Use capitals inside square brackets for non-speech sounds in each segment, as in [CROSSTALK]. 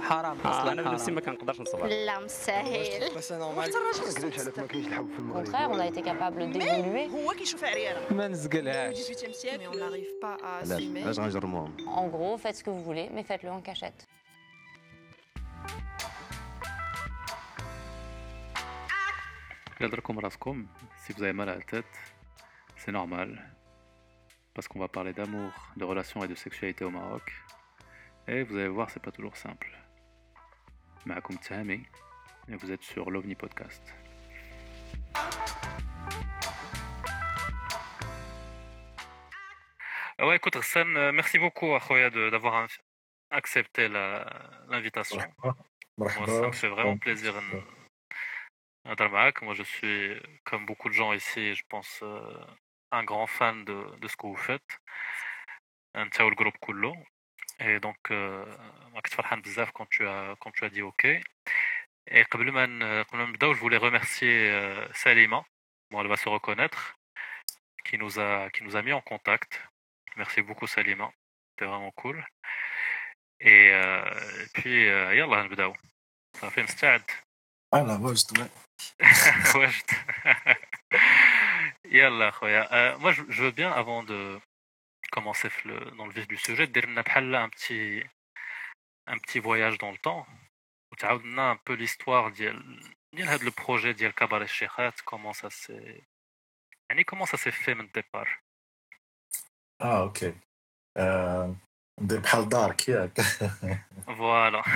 حرام اصلا انا بنفسي ما كنقدرش نصبر لا مستاهل وقت الراجل Au contraire, on a été capable d'évoluer. هو كيشوف عريانه ما نزقلهاش 18e siècle mais on n'arrive pas à علاش assumer علاش غنجرموهم En gros, faites ce que vous voulez, mais faites-le en cachette. Yadrokum raskum, si vous avez mal à la tête, c'est normal. Parce qu'on va parler d'amour, de relations et de sexualité au Maroc. Et vous allez voir, c'est pas toujours simple. Maakoum Tahami, et vous êtes sur l'OVNI Podcast. Ah Ouais, écoute, Hassan, euh, merci beaucoup, Akhoya, de- d'avoir inf- accepté la- l'invitation. Moi, ça me fait vraiment plaisir de d'être معاك. Moi, je suis, comme beaucoup de gens ici, je pense, euh, un grand fan de, de ce que vous faites. انت والجروب كله. Et donc, euh, moi, كنت فرحان بزاف quand tu as, quand tu as dit OK. Et قبل ما ن- قبل ما نبداو, je voulais remercier euh, Salima. Bon, elle va se reconnaître. Qui nous a, qui nous a mis en contact. Merci beaucoup, Salima. C'était vraiment cool. Et, euh, et puis, euh, يلا نبداو. صافي مستعد. انا واجد واجد. يلا خويا. Euh, moi, je, je veux bien, avant de commencer le- dans le vif du sujet, دير لنا بحال un petit, un petit voyage dans le temps. وتعاودنا un peu l'histoire ديال ديال هذا le projet ديال كبار الشيخات comment ça s'est يعني comment ça s'est fait من الديبار اه اوكي آه، ندير بحال دارك ياك [LAUGHS] فوالا [LAUGHS]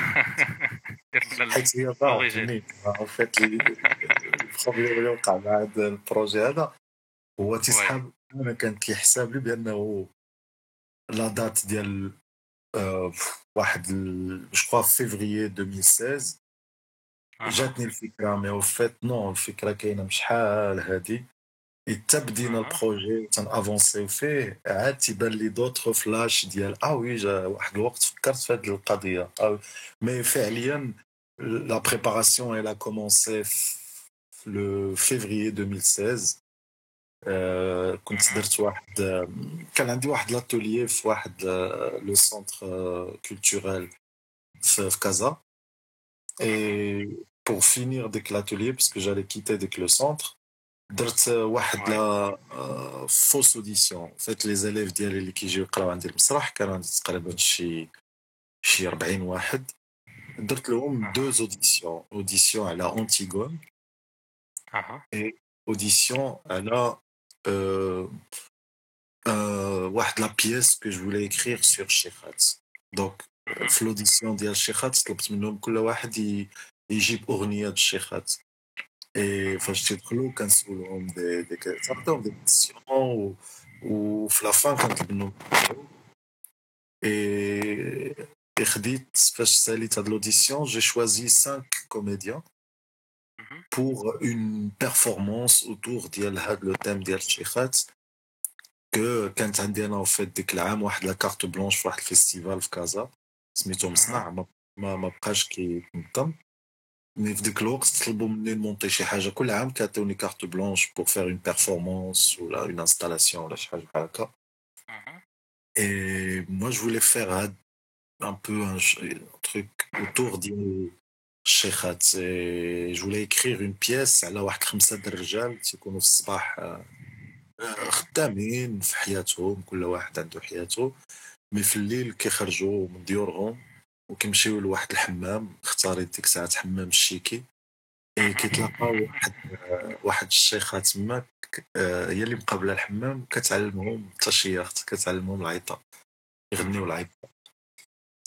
دير لنا ال- حيت هي دارك الأوريجين. نيت ان فيت البروبليم اللي وقع مع هذا البروجي هذا هو تيسحب انا كان كيحسب لي بانه لا دات ديال آه، واحد جو في فيفري 2016 أها. جاتني الفكره مي او فيت نو الفكره كاينه من شحال هادي حتى بدينا أها. البروجي تنافونسيو فيه عاد تيبان لي دوطخ فلاش ديال اه وي جا واحد الوقت فكرت في هذه القضيه آه مي فعليا لا بريباراسيون elle a commencé le février 2016 آه، كنت درت واحد كان عندي واحد لاتوليي في واحد لو سونتر كولتوريل في في كازا Et pour finir dès l'atelier, parce que j'allais quitter dès que le centre, درت واحد لا فوس اوديسيون فات لي زيليف ديالي اللي كيجيو يقراو عندي المسرح كانوا عندي تقريبا شي شي 40 واحد درت لهم دو اوديسيون اوديسيون على اونتيغون أها. اوديسيون على euh, euh, واحد لا بيس que je voulais écrire sur شيخات دونك في الاوديسيون ديال الشيخات طلبت منهم كل واحد ي- يجيب اغنيه ديال الشيخات اي فاش تيدخلوا كنسولهم دي دي كنعطيهم دي كيسيون و وفي لا فان كنطلب منهم اي اي خديت فاش ساليت هاد لوديسيون جي شوازي 5 كوميديان Mhm. pour une performance autour ديال هاد لو تيم ديال الشيخات كو كانت عندي انا وفات ديك العام واحد لا كارت بلونش في واحد الفيستيفال في كازا سميتو مصنع ما ما, ما بقاش كيتنظم مي في ديك الوقت طلبوا مني نمونطي شي حاجه كل عام كيعطيوني كارت بلونش بور فير اون بيرفورمانس ولا اون انستالاسيون ولا شي حاجه بحال هكا Mhm. Et moi, je voulais faire un, un peu un, ch- un truc autour ديال الشيخات Et je voulais une pièce على واحد خمسة د الرجال تيكونوا في الصباح آه، آه، خدامين في حياتهم كل واحد عنده حياته. مي في الليل كيخرجوا من ديورهم وكيمشيو لواحد الحمام اختاريت ديك الساعات حمام الشيكي اي كيتلاقاو واحد آه، واحد الشيخه تما آه، هي اللي مقابلة الحمام كتعلمهم التشييخت كتعلمهم العيطه يغنيو العيطه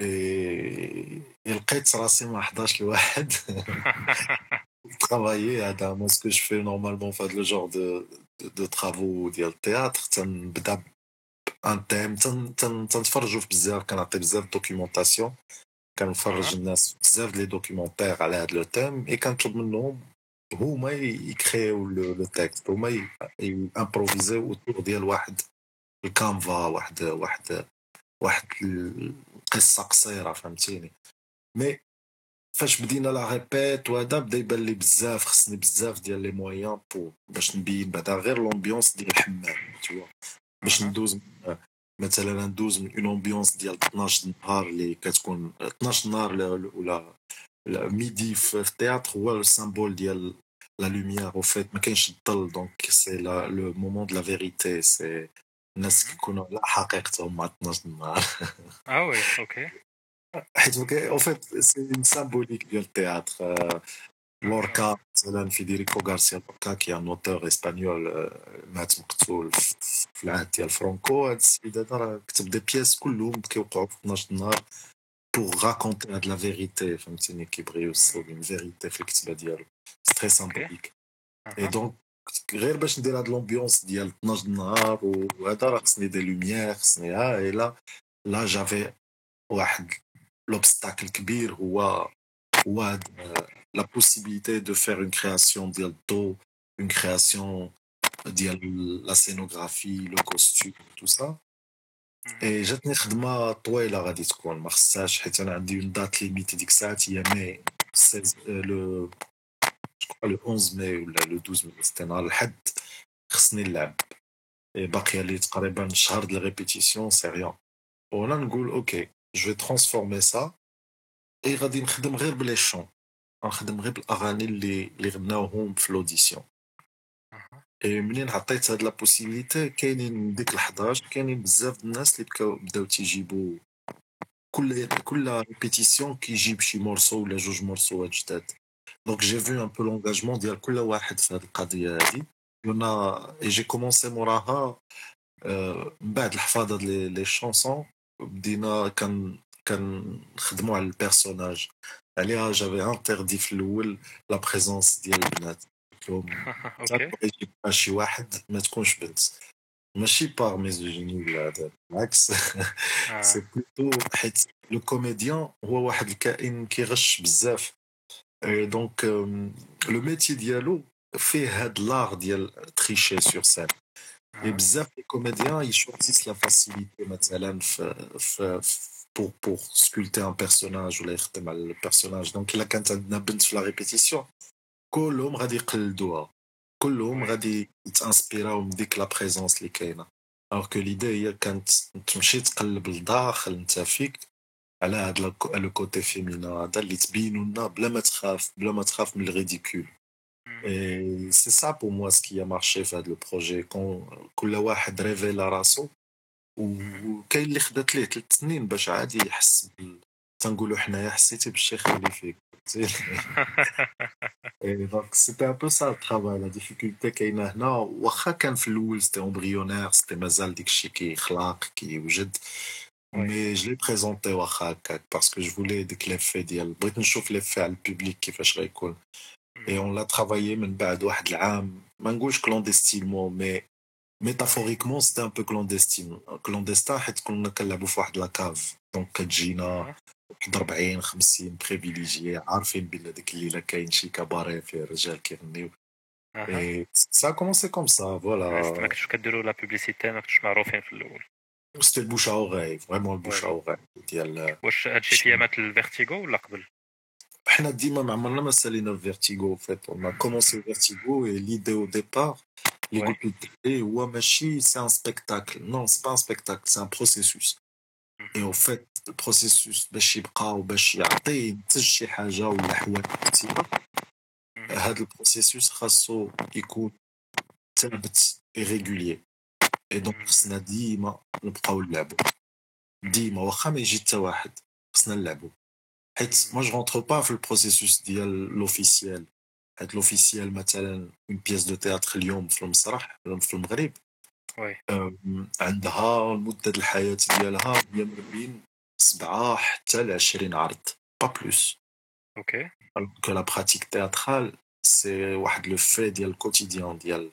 et لقيت راسي مع 11 لواحد travailler هذا ce que je fais normalement في هذا le genre de de travaux ديال التياتر. تنبدا ان تيم تنتفرجوا في بزاف كنعطي بزاف دوكيومونطاسيون كنفرج الناس بزاف لي دوكيومونتير على هذا لو تيم اي كنطلب منهم هما يكريو لو تيكست هما امبروفيزيو اوتور ديال واحد الكانفا واحد واحد واحد القصة قصيرة فهمتيني؟ مي فاش بدينا لا ريبيت وهذا بدا يبان لي بزاف خصني بزاف ديال لي مويان بو باش نبين بعدا غير لومبيونس ديال الحمام تو باش ندوز مثلا ندوز من اون امبيونس ديال 12 نهار اللي كتكون 12 نهار ولا ميدي في التياتر هو السامبول ديال لا لوميير أو فيت ما كاينش الظل دونك سي لو مومون دو لا فيريتي سي الناس كيكونوا على حقيقتهم مع 12 نهار اه وي اوكي حيت او فيت سي اون [LAUGHS] سامبوليك ديال التياتر لوركا مثلا فيديريكو غارسيا لوركا كي ان اوتور اسبانيول مات مقتول في العهد ديال فرانكو هاد السيد هذا راه كتب دي بياس كلهم كيوقعوا في 12 نهار بوغ راكونتي هاد لا فيريتي فهمتيني كيبغيو يوصلوا اون فيريتي في الكتابه ديالو سي تري سامبوليك اي دونك غير باش ندير هاد لومبيونس ديال 12 نهار وهذا راه خصني دي لوميير خصني ها اي لا لا جافي واحد لوبستاكل كبير هو هو la possibilité de faire une création ديال الضوء une création ديال la scénographie le costume tout ça اي جاتني خدمه طويله غادي تكون ما خصهاش حيت انا عندي اون دات ليميت ديك الساعات هي مي لو لو 11 ماي ولا لو 12 ماي سيتي نهار الحد خصني نلعب. باقي لي تقريبا شهر د ريبيتيسيون سي ريان وأنا نقول أوكي جو ترانسفورمي سا اي غادي نخدم غير بلي شون غنخدم غير بالأغاني اللي اللي غناوهم في لوديسيون اي منين عطيت هاد لا بوسيبيليتي كاينين ديك ال11 كاينين بزاف الناس اللي بداو تيجيبوا كل كل ريبيتيسيون كيجيب شي مورسو ولا جوج مورسوات جداد. دونك جي فيو ان بو لونغاجمون ديال كل واحد في هاد القضيه هادي قلنا جي كومونسي موراها من بعد الحفاظه لي شونسون بدينا كان كنخدموا على البيرسوناج عليها جافي انتردي في الاول لا بريزونس ديال البنات لهم يجيب شي واحد ما تكونش بنت ماشي باغ ميزوجيني ولا هذا بالعكس [LAUGHS] سي بلوتو حيت لو كوميديان هو واحد الكائن كيغش بزاف دونك لو ميتي ديالو فيه هاد لاغ ديال تريشي سور سين اي بزاف لي كوميديان يشوزيس لا فاسيليتي مثلا في في pour, pour sculpter un personnage ولا يخدم على البيرسوناج دونك الا كانت عندنا بنت في لا ريبيتيسيون كلهم غادي يقلدوها كلهم غادي يتانسبيراو من ديك لا بريزونس اللي كاينه الوغ كو ليدي هي كانت تمشي تقلب لداخل انت فيك على هاد لو كوتي فيمينا هذا اللي تبينو لنا بلا ما تخاف بلا ما تخاف من الريديكول سي سا بور موا سكي مارشي في هاد لو بروجي كل واحد ريفيلا راسو وكاين اللي خدات ليه ثلاث سنين باش عادي يحس بال تنقولوا حنايا حسيتي بالشيخ اللي فيك دونك سيتي ان بو سا الترافاي لا ديفيكولتي كاينة هنا واخا كان في الأول سيتي امبريونير سيتي مازال داكشي كيخلق كيوجد مي جو لي بريزونتي واخا هكاك باسكو جو فولي ديك ليفي ديال بغيت نشوف ليفي على البوبليك كيفاش غيكون اي اون لا ترافايي من بعد واحد العام ما نقولش كلونديستينمون مي ميتافوريكمون سيتي ان بو كلونديستين كلونديستان حيت كنا كنلعبوا في واحد لاكاف دونك كتجينا واحد 40 50 بريفيليجي عارفين بلي ديك الليله كاين شي كباري فيه الرجال كيغنيو اي سا كومونسي كوم سا فوالا ما كنتوش كديروا لا بوبليسيتي ما كنتوش معروفين في الاول سيتي البوش اوغاي فريمون البوش اوغاي ديال واش هادشي في ايامات الفيرتيغو ولا قبل حنا ديما ما عمرنا ما سالينا فيرتيغو فيت اون كومونسي فيرتيغو اي ليدي او ديبار اللي قلت للدراري هو ماشي سي ان سبيكتاكل نو سي با ان سبيكتاكل سي ان بروسيسوس اي او فيت البروسيسوس باش يبقى وباش يعطي ينتج شي حاجه ولا حوايج كثيره هاد البروسيسوس خاصو يكون ثابت اي ريغوليي اي دونك خصنا ديما نبقاو نلعبو. ديما واخا ما يجي حتى واحد خصنا نلعبو. حيت ما جو رونتر با في البروسيسوس ديال لوفيسيال حيت لوفيسيال مثلا اون بياس دو تياتر اليوم في المسرح في المغرب. وي عندها مدة الحياة ديالها هي ما بين سبعة حتى ل 20 عرض با بلوس أوكي كو لا براتيك تياترال سي واحد لو في ديال الكوتيديان ديال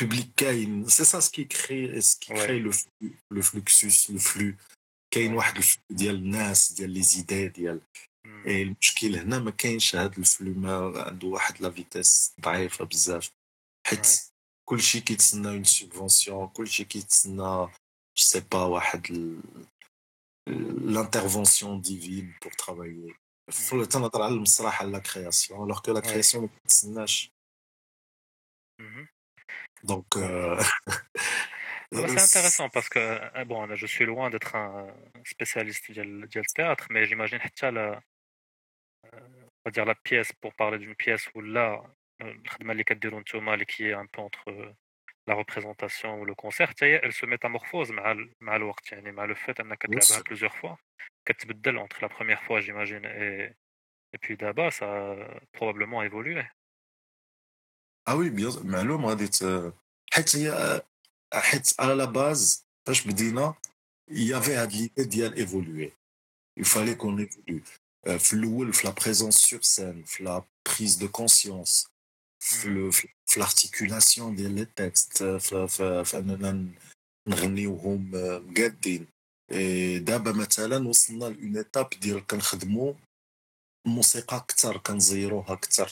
بوبليك كاين سي سا سكي كري سكي كري لو لو فلوكسوس لو فلو كاين واحد الفلو ديال الناس ديال لي زيدي ديال المشكل هنا ما كاينش هاد الفلو ما عنده واحد لا فيتيس ضعيفه بزاف حيت كلشي كيتسنى اون سوبفونسيون كلشي كيتسنى سي با واحد لانترفونسيون ديفين بور ترافايي تنهضر على المسرح على لا كرياسيون الوغ كو لا كرياسيون ما كتسناش Donc, euh, [LAUGHS] bah, c'est intéressant parce que euh, bon, je suis loin d'être un euh, spécialiste du théâtre, mais j'imagine que la, on va dire la pièce pour parler d'une pièce où là, qui est un peu entre la représentation ou le concert, elle se métamorphose le fait qu'elle plusieurs fois, entre la première fois, j'imagine, et, et puis d'abord, ça a probablement évolué. Ah oui bien معلوم غادي حيت هي حيت على لا باز فاش بدينا il y avait هاد l'idée ديال évoluer il fallait qu'on évolue في الاول في la présence sur scène في la prise de conscience في l'articulation ديال لي تكست في اننا نغنيوهم مقادين دابا مثلا وصلنا لون ايتاب ديال كنخدموا الموسيقى اكثر كنزيروها اكثر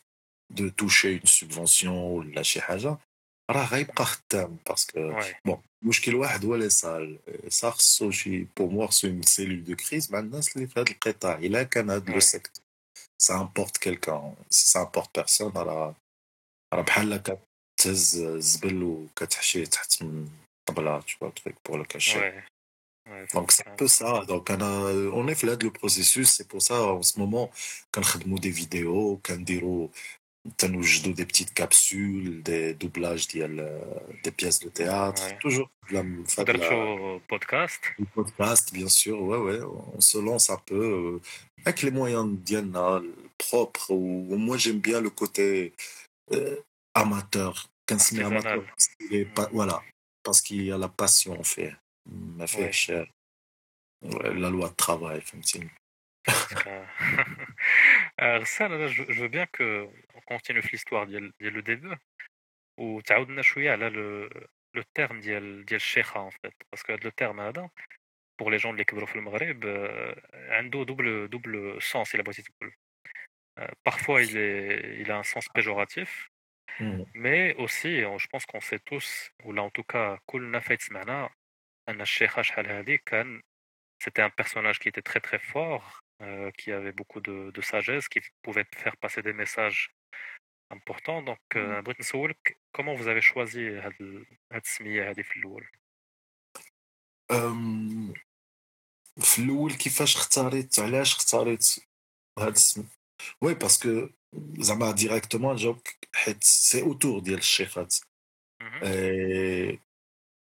دو توشي اون سوبفونسيون ولا شي حاجه راه غيبقى خدام باسكو بون مشكل واحد هو لي سال سا خصو شي بور موا خصو اون سيلول دو كريز مع الناس اللي في هذا القطاع الا كان هذا لو سيكتور سا امبورت كيلكان سي سا امبورت بيرسون راه راه بحال تهز الزبل وكتحشيه تحت من طبله تشوا تروك بور لو كاشي دونك سي بو سا دونك انا اون في هذا لو بروسيسوس سي بور سا اون سو مومون كنخدموا دي فيديو كنديروا تنوجدوا دي بتيت كابسول دي دوبلاج ديال دي بياس دو تhéâtre توجور درتو بودكاست بودكاست بيان سور وي وي اون سو لونس ان بو avec les moyens ديالنا propres و moi j'aime bien le côté amateur كنسمي amateur voilà parce qu'il y a la passion en fait ما فيهش la loi de travail فهمتيني [LAUGHS] غسان انا جو veux bien que on continue في l'histoire ديال ديال لو ديبي وتعاودنا شويه على لو لو تيرم ديال ديال الشيخه ان فيت باسكو هذا لو تيرم هذا بور لي جون اللي كبروا في المغرب عنده دوبل دوبل سونس الا بغيتي تقول parfois il est il a un sens péjoratif mais aussi je pense qu'on sait tous ou là en tout cas كلنا فايت سمعنا ان الشيخه شحال هذه كان c'était un personnage qui était très très fort euh, qui avait beaucoup de, de sagesse qui pouvait faire passer des messages importants donc بغيت نسولك comment vous avez choisi هاد هاد السميه هذه في الاول في الاول كيفاش اختاريت علاش اختاريت هاد السم وي باسكو زعما ديريكتومون جاوبك حيت سي اوتور ديال الشيخات Et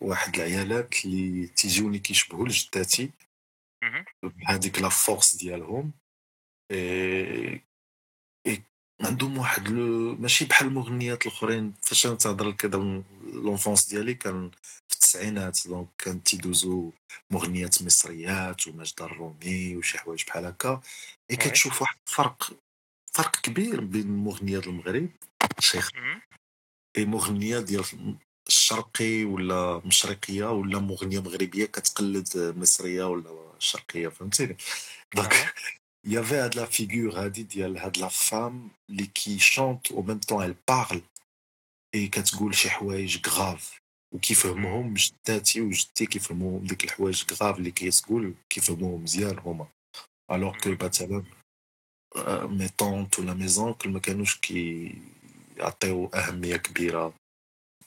واحد العيالات اللي تيجوني كيشبهوا لجداتي بهذيك لا فورس ديالهم. اي عندهم واحد لو ماشي بحال المغنيات الأخرين. فاش أنا تهضر لك كذا لونفونس ديالي كان في التسعينات. دونك كان تيدوزو مغنيات مصريات وماجدة الرومي وشي حوايج بحال هكا. اي كتشوف واحد الفرق فرق كبير بين مغنيات المغرب. شيخ. اي مغنيه ديال الشرقي ولا مشرقية ولا مغنية مغربية كتقلد مصرية ولا شرقية فهمتيني؟ دونك يافي هاد لا فيغور هادي ديال هاد لا فام اللي كي شونت أو ميم طون ال بارل اي كتقول شي حوايج غاف وكيفهموهم جداتي وجدتي كيفهموهم ديك الحوايج غاف اللي كيتقول كيفهموهم مزيان هما الوغ كو مثلا مي طونت ولا مي زونكل ما كانوش كي يعطيو اهميه كبيره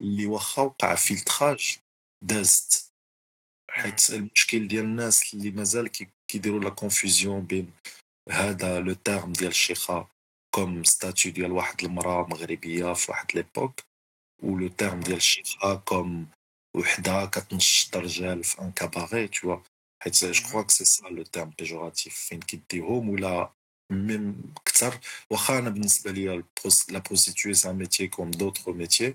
اللي واخا وقع فيلتراج دازت. حيت المشكل ديال الناس اللي مازال كيديروا لا كونفوزيون بين هذا لو تيرم ديال الشيخة كوم ستاتيو ديال واحد المرأة مغربية في واحد ليبوك و لو تيرم ديال الشيخة كوم وحدة كتنشط رجال في ان كاباري تو حيت جو كخوا سي سا لو تيرم بيجوراتيف فين كيديهم ولا ميم كثر واخا أنا بالنسبة ليا لا بروستيتوي سي ان ميتيي كوم دوطخ ميتيي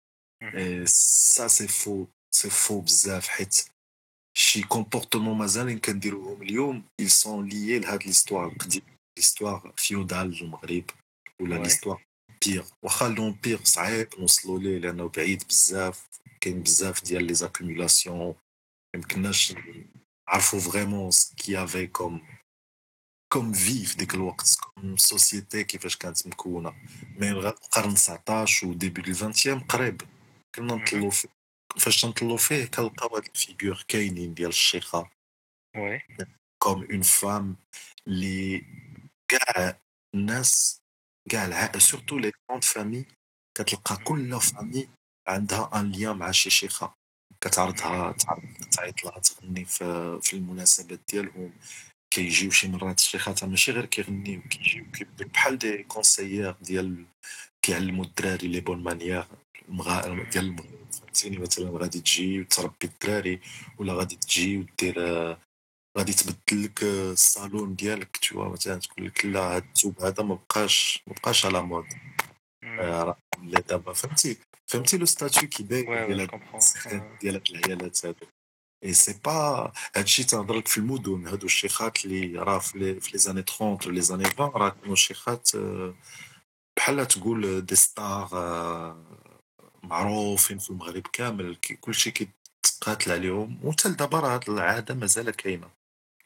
سا سي فو سي فو بزاف حيت شي كومبورتمون مازالين كنديروهم اليوم ils سون ليي لهاد ليستوار القديم ليستوار فيودال المغرب ولا ليستوار بيغ واخا لومبيغ صعيب نوصلوا ليه لانه بعيد بزاف كاين بزاف ديال لي زاكومولاسيون ميمكناش نعرفوا فريمون سكي افي كوم كوم في في ديك الوقت كوم سوسيتي كيفاش كانت مكونه مي القرن 19 و ديبي دو 20 قريب كنا نطلو فيه فاش نطلو فيه كنلقاو هاد الفيغور كاينين ديال الشيخة. وي. كوم اون فام لي كاع الناس كاع سورتو لي كونت فامي كتلقى كل فامي عندها ان ليان مع شي شيخة. كتعرضها تعيط لها تغني في, في المناسبات ديالهم. كيجيو شي مرات الشيخات ماشي غير كيغنيو كيجيو بحال دي كونسيير ديال كيعلموا الدراري لي بون مانيير. ديال المغرب فهمتيني مثلا غادي تجي وتربي الدراري ولا غادي تجي ودير غادي تبدل لك الصالون ديالك تشوا مثلا تقول لك لا هاد الثوب هذا ما بقاش ما بقاش على مود. راه ولا دابا فهمتي فهمتي لو ستاتيو كيبان ديال ديال هاد العيالات هادو. اي سي با هادشي تنهضر لك في المدن هادو الشيخات اللي راه في لي زاني 30 لي زاني 20 راه كانوا شيخات بحال تقول دي ستار معروفين في المغرب كامل كلشي كيتقاتل عليهم وحتى لدابا راه هاد العادة مازال كاينة.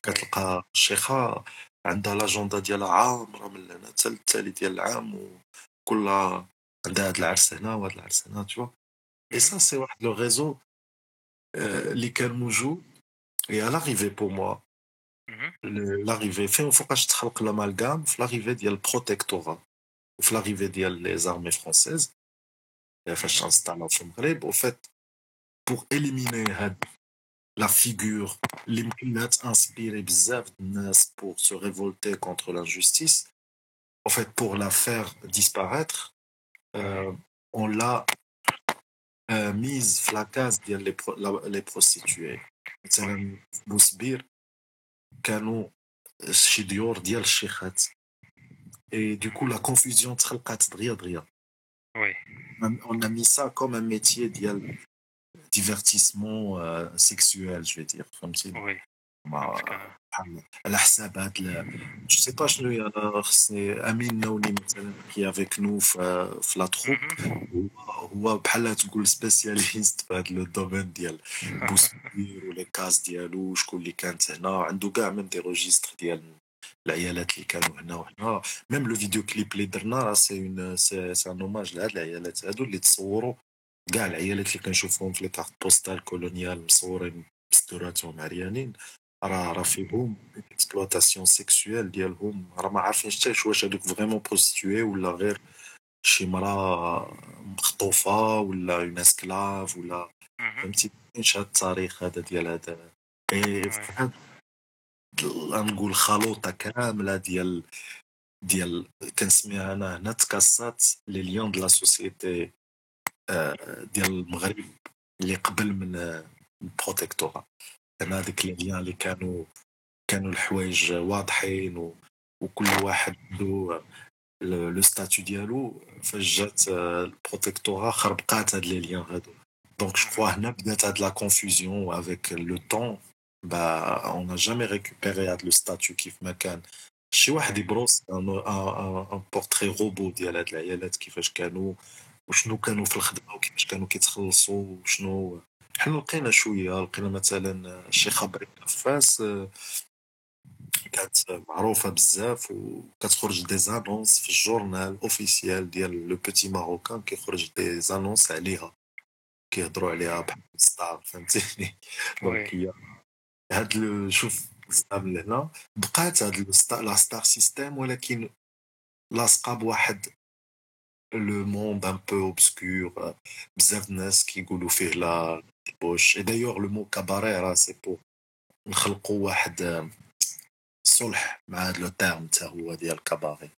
كتلقى الشيخة عندها لاجوندا ديالها عامره من هنا حتى التالي ديال العام وكل عندها هاد العرس هنا وهاد العرس هنا تشوا اي سا سي واحد لو ريزو اللي كان موجود اي لاريفي بور موا لاريفي فين فوقاش تخلق لامالغام في لاريفي ديال البروتيكتورا وفي لاريفي ديال لي زارمي فرونسيز فاش تنستعمروا في المغرب وفات بور اليميني هاد لا فيغور اللي يمكن لها تانسبيري بزاف الناس بور سو ريفولتي كونتر لانجوستيس en fait pour la faire disparaître euh, on l'a euh, mise في la case ديال les, pro, la, les prostituées مثلا بوسبير كانوا شي ديور ديال الشيخات et du coup la confusion تخلقات دغيا دغيا Oui. On a mis ça comme un métier ديال divertissement euh, sexuel, je vais dire. Oui. بحال على حساب هاد جو سي با شنو انا خصني امين نوني مثلا كي افيك نو في لا تروب هو بحال تقول سبيسياليست في هاد لو دومين ديال بوسير ولي كاز ديالو شكون اللي كانت هنا عنده كاع من دي روجيستر ديال العيالات اللي كانوا هنا وهنا. ميم لو فيديو كليب اللي درنا راه سي اون سي ان اوماج لهاد العيالات هادو اللي تصوروا كاع العيالات اللي كنشوفهم في لي كارت بوستال كولونيال مصورين بستوراتهم عريانين. راه راه فيهم اكسبلواتاسيون سيكسويل ديالهم. راه ما عارفينش حتى واش هذوك فريمون بروستيوي ولا غير شي مرا مخطوفة ولا اون اسكلاف ولا فهمتي؟ كاينش هاد التاريخ هذا ديال هذا نقول خلوطة كاملة ديال ديال كنسميها أنا هنا تكاسات لي ليون دو لا سوسيتي ديال المغرب اللي قبل من البروتيكتورا كان هذيك لي ليان اللي كانوا كانوا الحوايج واضحين و... وكل واحد عنده لو ستاتيو ديالو. فاش جات البروتيكتورا خربقات هاد لي ليان هادو. دونك جو كخوا هنا بدات هاد لا كونفوزيون افيك لو طون نا جامي ريكوبيري هاد لو ستاتيو كيف ما كان شي واحد يبروس ان بورتري روبو ديال هاد العيالات كيفاش كانوا وشنو كانوا في الخدمه وكيفاش كانوا كيتخلصوا وشنو حنا لقينا شوية لقينا مثلا شي خبري فاس كانت معروفه بزاف وكتخرج دي زانونس في الجورنال اوفيسيال ديال لو بوتي ماروكان كيخرج دي زانونس عليها كيهضروا عليها بحال ستار فهمتيني دونك هي هاد شوف زعما لهنا بقات هاد لا ستار سيستيم ولكن لاصقة بواحد لو موند ان بو اوبسكور بزاف الناس كيقولوا فيه لا بوش. اي دايوغ لو مو كاباري راه سي بو نخلقوا واحد صلح مع هذا لو تيرم تا هو ديال كاباري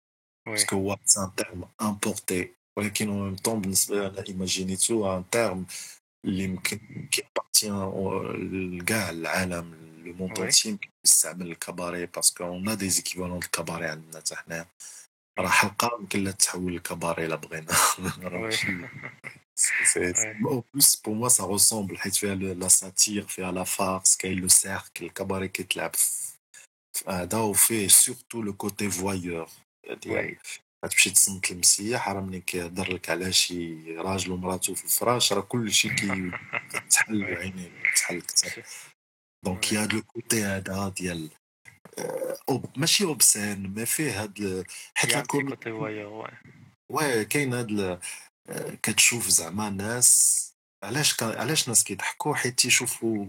باسكو هو سان تيرم امبورتي ولكن اون ميم طون بالنسبة أنا ايماجينيتو ان تيرم اللي يمكن كيبارتيان لكاع العالم لو موند انتي يستعمل الكباري باسكو اون دي زيكيفالون الكباري عندنا حتى حنا. راه حلقة يمكن لا تحول الكباري إلا بغينا. أو بلوس بور موا سا روسومبل حيت فيها لا ساتير فيها لا فارس كاين لو سيركل الكباري كيتلعب هذا وفيه سورتو لو كوتي فوايور ديال تمشي تصنت المسيح راه ملي كيهضر لك على شي راجل ومراتو في الفراش راه كلشي كيتحل عينيه تحل كثر دونك يا هاد لو كوتي هذا ديال ماشي اوبسين ما فيه هاد حيت فوايور وي كاين هاد كتشوف زعما ناس علاش علاش ناس كيضحكوا حيت تيشوفوا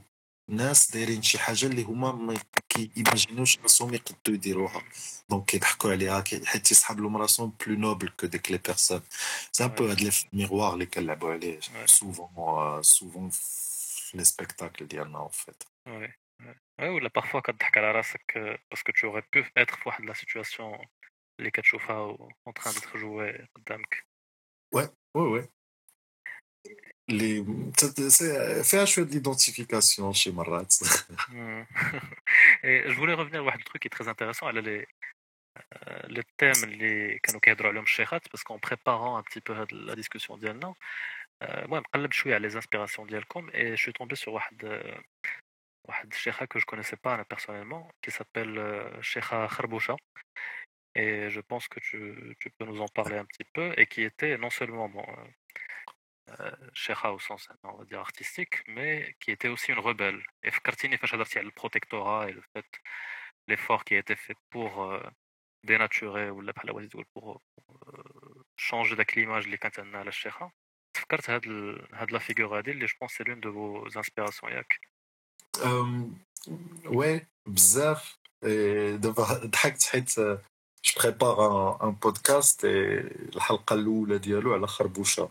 ناس دايرين شي حاجه اللي هما ما كييماجينوش راسهم يقدروا يديروها دونك كيضحكوا عليها حيت تيسحب لهم راسهم بلو نوبل كو ديك لي بيرسون سي ان بو هاد لي ميغوار اللي كنلعبوا عليه سوفون سوفون في لي سبيكتاكل ديالنا اون فيت وي ولا بارفوا كتضحك على راسك باسكو تو اوري بو اتر في واحد لا سيتوياسيون اللي كتشوفها اون تران دو جوي قدامك وي وي وي un choix d'identification chez Marat. [LAUGHS] [LAUGHS] Et je voulais revenir un truc qui est très intéressant, les, euh, les thèmes les parce qu'en préparant un petit peu la discussion euh, je suis à les inspirations d'Yalcom et je suis tombé sur un sheikha que je connaissais pas personnellement, qui s'appelle Sheikha Kharboucha. Et je pense que tu, peux nous en parler un petit peu, et qui était non seulement bon, Sheikha au sens on va dire artistique, mais qui était aussi une rebelle. Et Fkartini fait le protectorat et le fait l'effort qui a été fait pour dénaturer ou pour changer d'image les cantines à la Sheikha. فكرت هاد هاد لا فيغور هادي اللي je pense c'est l'une de vos inspirations ياك وي بزاف [LAUGHS] دابا ضحكت حيت جو بريبار ان بودكاست الحلقه الاولى ديالو على خربوشه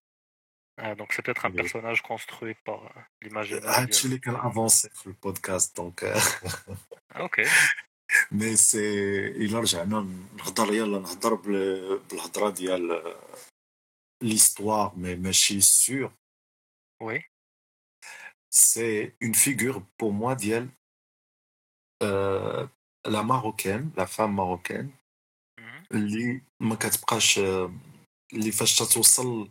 Ah, donc c'est peut-être un personnage construit par euh, l'imaginaire. Ah, tu l'es qu'à avancer sur le podcast, donc. Euh, ah, ok. [LAUGHS] Mais c'est. Il a رجعنا نهضر يلا نهضر بالهضره ديال l'histoire, mais ماشي sûr. Oui. C'est une figure pour moi d'elle, euh, la marocaine, la femme marocaine, اللي ما كتبقاش اللي فاش تتوصل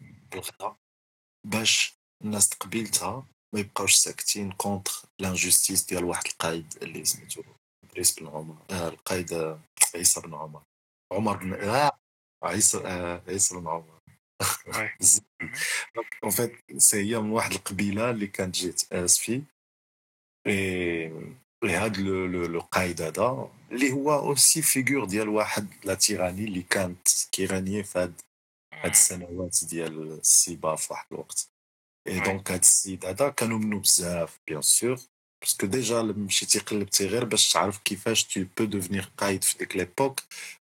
الغدا باش الناس تقبيلتها ما يبقاوش ساكتين كونتر لانجستيس ديال واحد القايد اللي سميتو ادريس بن عمر. آه القايد عيسى بن عمر. عمر بن آه عيسى آه عيسى بن عمر. اون فيت سي هي من واحد القبيله اللي كانت جيت اسفي لهذا القايد هذا اللي هو اوسي فيغور ديال واحد لا تيراني اللي كانت كيراني في هاد هاد السنوات ديال السيبا في واحد الوقت. إي دونك هاد السيد هذا كانوا منو بزاف بيان سور. باسكو ديجا مشيتي قلبتي غير باش تعرف كيفاش تي بو دوفنيغ قايد في ديك ليبوك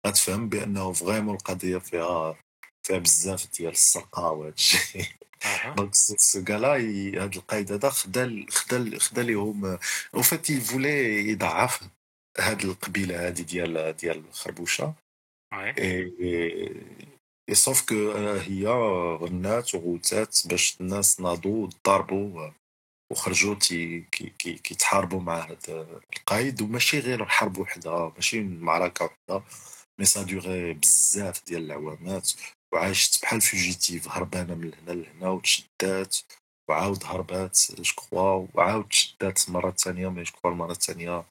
غتفهم بأنه فريمون القضية فيها فيها بزاف ديال السرقة وهادشي [LAUGHS] دونك سو كالا هاد القايد هذا خدا خدا خدا ليهم أو فات يفولي يضعف هاد القبيلة هادي ديال ديال الخربوشة. اي سوف كو هي غنات وغوتات باش الناس ناضوا ضربوا وخرجوا تي كي كي كيتحاربوا مع هاد القايد. وماشي غير حرب وحده ماشي معركة وحده مي سا دوري بزاف ديال العوامات. وعاشت بحال فوجيتيف هربانة من هنا لهنا وتشدات. وعاود هربات جو كخوا وعاود تشدات مرة ثانية مي جو كخوا المره الثانية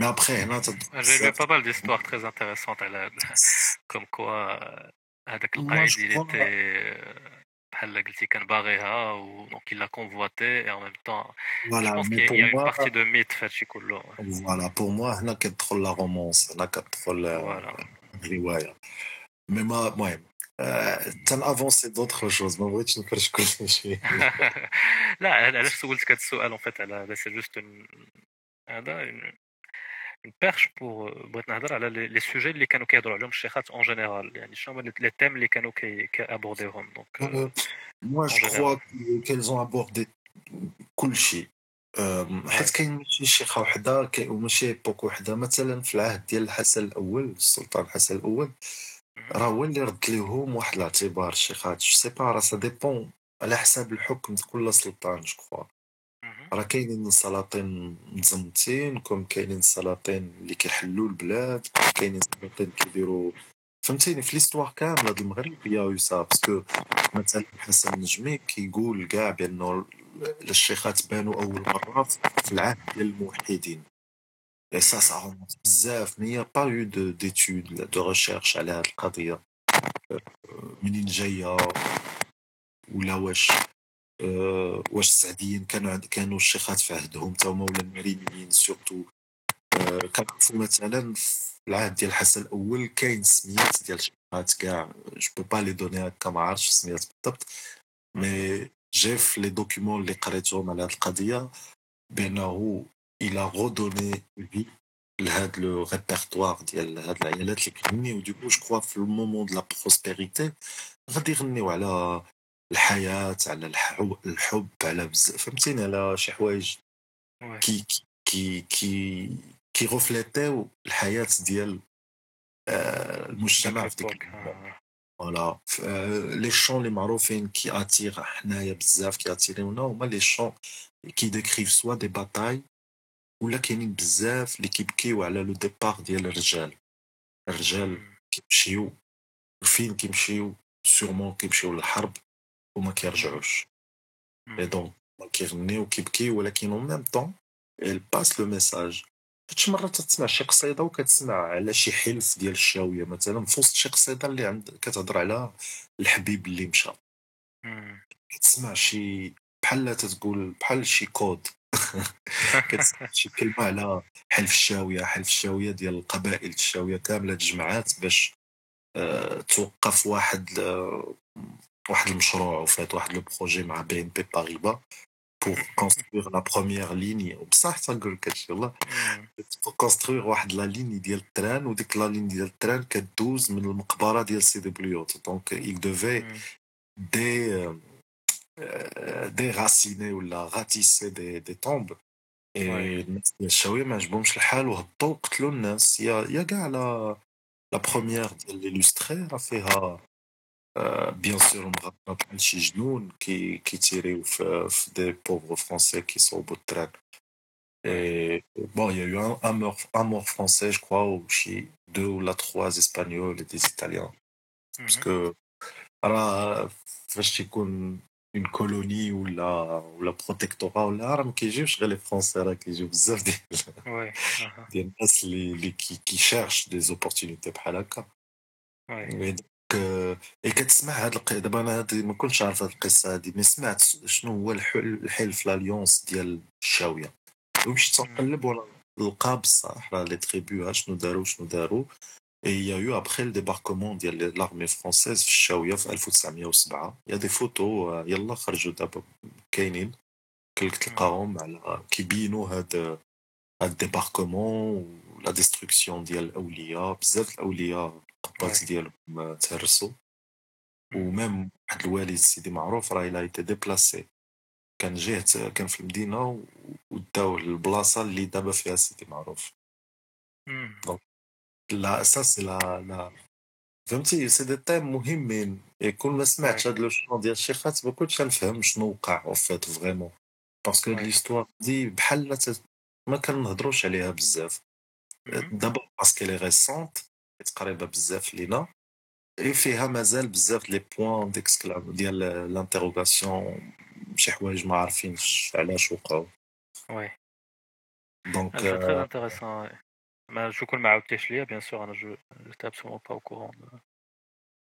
مي ابخي هنا J'ai lu pas mal d'histoires très intéressantes [LAUGHS] comme quoi هذاك القايد il était بحال قلتي كان باغيها و دونك il l'a convoité et en même temps voilà, je pense qu'il y a une partie de mythe في هادشي كله فوالا بور موا هنا كتدخل لا رومونس هنا كتدخل الروايه مي ما المهم تنافونسي دوطخ شوز ما بغيتش نفرش كل شيء [LAUGHS] لا علاش سولتك هذا السؤال اون فيت على سي جوست هذا perche pour بغيت نهضر على لي سوجي اللي كانوا كيهضروا عليهم الشيخات اون جينيرال يعني شنو هما لي تيم اللي كانوا كيابورديهم دونك موا جو كخوا كيلز اون ابوردي كل شيء حيت كاين ماشي شيخة وحدة وماشي ايبوك وحدة مثلا في العهد ديال الحسن الأول السلطان الحسن الأول راه هو اللي رد ليهم واحد الاعتبار الشيخات جو سي با راه سا ديبون على حساب الحكم كل سلطان جو كخوا راه كاينين السلاطين مزمتين كوم كاينين السلاطين اللي كيحلوا البلاد كاينين السلاطين كيديروا فهمتيني؟ في ليستوار كاملة ديال المغرب يا يوسا باسكو مثلا حسن النجمي كيقول كاع بانه الشيخات بانوا أول مرة في العهد ديال الموحدين. اي سا سا بزاف. مي با يو دو ديتود دو ريشيرش على هاد القضية. منين جاية؟ ولا واش؟ واش السعديين كانوا كانوا الشيخات في عهدهم؟ تا هما ولا المرينيين سورتو أه كنعرفوا مثلا في العهد ديال الحسن الأول كاين سميات ديال الشيخات كاع جو بو با لي دوني هكا ما عرفتش السميات بالضبط مي جي في لي دوكيومون اللي قريتهم على هاد القضية. بأنه إلى غودوني في لهاد لو ريبرتوار ديال هاد العيالات اللي كيغنيو دوكو جو كخوا في المومون دو لا بروسبيريتي غادي يغنيو على الحياة على الحب, الحب على بزاف فهمتيني؟ على شي حوايج كي كي كي كي غوفليتيو الحياة ديال المجتمع في ديك فوالا لي شون اللي معروفين كي اتيغ حنايا بزاف كي أتيريونا هما لي شون كي ديكريف سوا دي باتاي ولا كاينين بزاف اللي كيبكيو على لو ديبار ديال الرجال. الرجال كيمشيو فين كيمشيو سورمون كيمشيو للحرب. وما كيرجعوش. اي دونك كيغنيو كيبكيو ولكن اون ميم طون باس لو ميساج شي مرة تسمع شي قصيدة وكتسمع على شي حلف ديال الشاوية مثلا في وسط شي قصيدة اللي عند كتهضر على الحبيب اللي مشى. كتسمع شي بحال تتقول بحال شي كود. [LAUGHS] كتسمع شي كلمة على حلف الشاوية حلف الشاوية ديال القبائل الشاوية كاملة تجمعات باش آه، توقف واحد آه، واحد المشروع وفات واحد لو بروجي مع بي ام بي باريبا بور كونستروير لا بروميير ليني وبصح تنقول لك هادشي والله بور كونستروير واحد لا ليني ديال التران وديك لا ليني ديال التران كدوز من المقبرة ديال سيدي بليوت دونك il devait دي ديغاسيني ولا غاتيسي دي دي تومب الناس ديال الشاوية ما عجبهمش الحال وهبطوا قتلوا الناس. يا يا كاع لا لا بروميير ديال ليلوستري راه فيها بيان سور مغطى بحال شي جنون كي كيتيريو في, في دي بوفر فرونسي كيصوبوا التران Et bon, il y a eu un, un, mort, un mort français, je crois, ou chez deux ou la trois espagnols et des italiens. Parce que, alors, فاش تيكون اون كولوني ولا ولا بروتيكتورا ولا راه ما كيجيوش غير لي فرونسي راه كيجيو بزاف ديال ديال [LAUGHS] الناس اللي اللي كي كيشيرش دي زوبورتونيتي بحال هكا اي كتسمع هاد الق... دابا أنا هاد ما كنتش عارف هاد القصة هادي مي سمعت شنو هو الحلف لاليونس ديال الشاوية؟ ومشيت نقلب ولا نلقى بصح راه لي تريبيو شنو داروا شنو داروا. Et il y a eu après le débarquement de l'armée française في الشاوية في 1907 il y a des photos يلا خرجوا دابا كاينين. كلك تلقاهم على كيبينوا هاد هاد الديباركمون ولا ديستركسيون ديال الأولياء. بزاف الأولياء القبات ديالهم تهرسوا وميم واحد الوالد سيدي معروف راه إلا إيتي ديبلاسي. كان جهة كان في المدينة وداوه للبلاصة اللي دابا فيها سيدي معروف. دونك لا سا سي لا لا. فهمتي؟ سي دي تيم مهمين. كون ما سمعتش هاد لو شون ديال الشيخات ما كنتش نفهم شنو وقع أو فات فريمون. باسكو ليستوار دي بحال ما كنهضروش عليها بزاف. دابا باسكو لي ريسونت قريبة بزاف لينا. فيها مازال بزاف لي بوان ديكسكلام ديال لانتيروغاسيون شي حوايج ما عارفينش علاش وقعوا. وي دونك تري انتريسون ما شكون ما عاودتيش ليا بيان سور أنا جو جيتي ابسولومون با أو كورون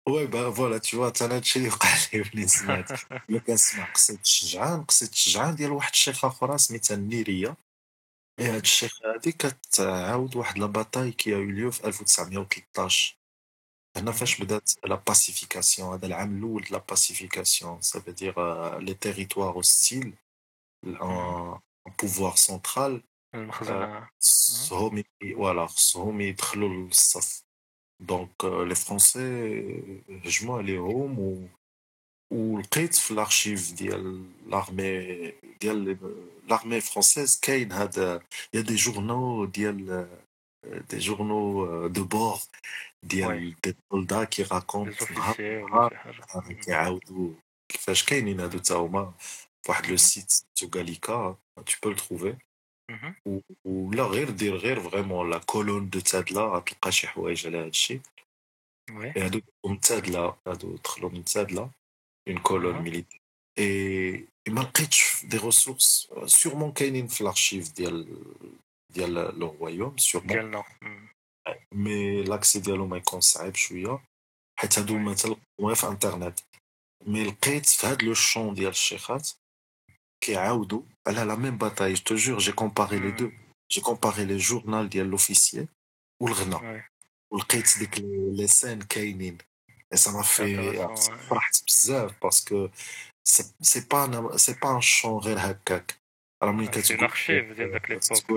وي با فوالا تي فوا أنا هادشي اللي وقع لي ملي سمعت ملي كنسمع قصه الشجعان قصه الشجعان ديال واحد الشيخه أخرى سميتها النيريه هاد الشيخه هادي كتعاود واحد لا باتاي كي يو ليو في 1913 هنا فاش بدات لا باسيفيكاسيون هذا العام الأول لا باسيفيكاسيون سا فو دير لي تيريتوار اوستيل ان بوفوار المخزن خصهم فوالا خصهم يدخلوا للصف دونك لي فرونسي هجموا عليهم ولقيت في الارشيف ديال لارمي ديال لارمي فرونسيز كاين هذا يا دي جورنو ديال دي جورنو دو بور ديال دي سولدا كي راكونت كيعاودوا كيفاش كاينين هادو تا هما فواحد لو سيت تو غاليكا tu peux le trouver ولا غير دير غير فريمون لا كولون دو تادلا غتلقى شي حوايج على هادشي هادو من تادلا هادو دخلوا من تادلا اون كولون ميليتير اي ما لقيتش دي ريسورس سيغمون كاينين في الارشيف ديال ديال لو رويوم سيغمون ديالنا مي لاكسي ديالو ما يكون صعيب شويه حيت هادو مثلا في انترنت مي لقيت في هاد لو شون ديال الشيخات كيعاودوا على لا ميم باتاي جو جور جي كومباري لي دو جي كومباري لي جورنال ديال لوفيسيي والغنى ولقيت ديك لي سين كاينين اي سا ما في فرحت بزاف باسكو سي با سي با ان شون غير هكاك راه ملي كتقول ارشيف ديال داك ليبوك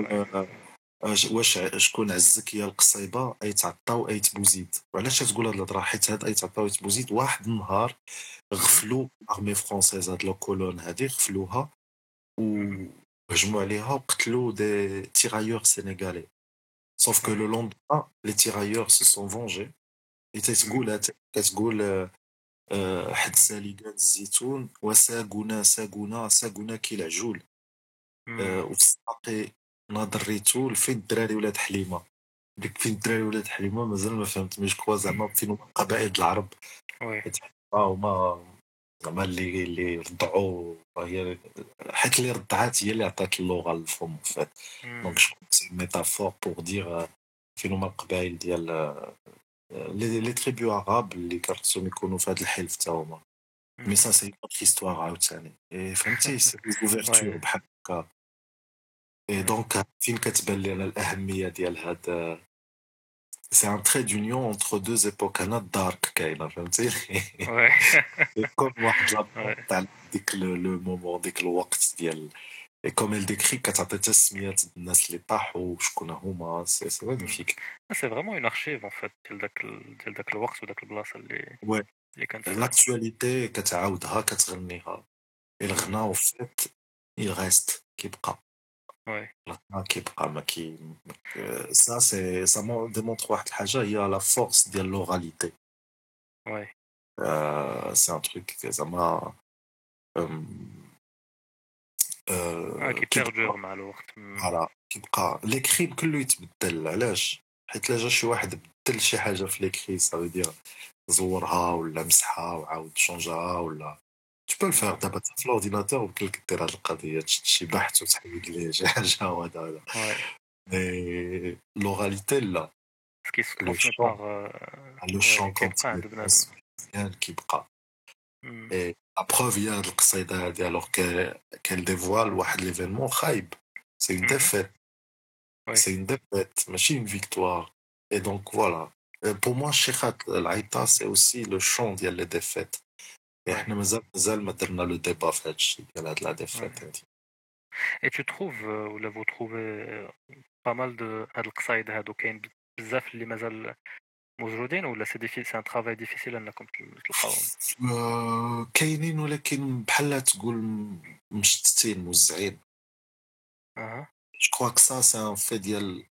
واش شكون عزك يا القصيبه ايت عطاو ايت بوزيد وعلاش تقول هاد الهضره حيت هاد ايت عطاو ايت بوزيد واحد النهار غفلوا ارمي فرونسيز هاد لو كولون هادي غفلوها وهجموا عليها وقتلوا دي تيرايور سينيغالي سوف كو لو لوندوما لي تيرايور سو سون فونجي اي تتقول كتقول حد ساليقان الزيتون وساقنا ساقنا ساقنا كي العجول. وفي الساقي ناضريتو لفين الدراري ولاد حليمة. ديك فين الدراري ولاد حليمة مازال ما فهمت مش كوا زعما فين هما قبائل العرب. هما زعما اللي اللي رضعوا هي حيت اللي رضعات هي اللي عطات اللغة للفم. دونك سي ميتافور بور دير فين هما القبائل ديال لي لي تريبيو عرب اللي كان خصهم يكونوا في هذا الحلف تا هما مي سا سي اوتر هيستوار عاوتاني فهمتي سي اوفرتور بحال هكا اي دونك فين كتبان لي انا الاهميه ديال هاد سي ان تري دونيون اونتر دو زيبوك هنا الدارك [LAUGHS] كاينه فهمتي كوم [LAUGHS] واحد لابورت تاع ديك لو مومون ديك الوقت ديال اي كوم ال ديكري كتعطي حتى السميات الناس اللي طاحوا شكون هما سي سي ماغنيفيك سي فريمون اون ارشيف ان فيت ديال داك ديال داك الوقت وداك البلاصه اللي وي اللي كانت لاكتواليتي كتعاودها كتغنيها الغناء وفات il reste كيبقى وي الغناء كيبقى ما كي سا سي سا ديمونتر واحد الحاجه هي لا فورس ديال لوغاليتي وي سي ان تروك زعما كيبيردور مع الوقت. فوالا كيبقى ليكري كله يتبدل علاش؟ حيت لا جا شي واحد بدل شي حاجة في ليكري سا دير زورها ولا مسحها وعاود شونجاها ولا tu peux le faire دابا في الأورديناتور يمكن لك دير هاد القضية تشد شي بحث وتحيد ليه شي [LAUGHS] حاجة وهذا هذا مي لوغاليتي لا. لو شون شون مزيان كيبقى اي لا بروف هي هاد القصيده هادي الوغ كان ديفوال واحد ليفينمون خايب سي اون ديفيت سي اون ديفيت ماشي اون فيكتوار اي دونك فوالا بور موا الشيخات العيطه سي اوسي لو شون ديال لي ديفيت احنا مازال مازال ما درنا لو ديبا في هاد الشيء ديال هاد لا ديفيت هادي اي تو تروف ولا فو تروفي با مال دو هاد القصايد هادو كاين بزاف اللي مازال موجودين ولا سي ديفي سي ان ترافاي ديفيسيل أنكم تلقاوهم؟ كاينين ولكن بحال تقول مشتتين موزعين أها. جو كخوا كو سا سي ان في ديال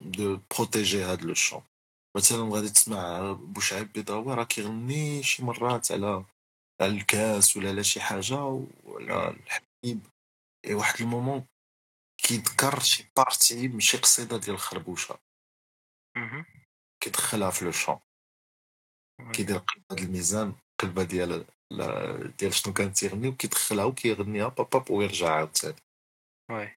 دو بروتيجي هاد لو شون. مثلا غادي تسمع بوشعيب بيضاوي راه كيغني شي مرات على على الكاس ولا على شي حاجة ولا الحليب واحد المومون كيذكر شي بارتي من شي قصيدة ديال الخربوشة. كيدخلها في لو شون كيدير قلب هاد الميزان قلبه ديال ديال شنو كان تيغني وكيدخلها وكيغنيها باب ويرجع عاوتاني. وي.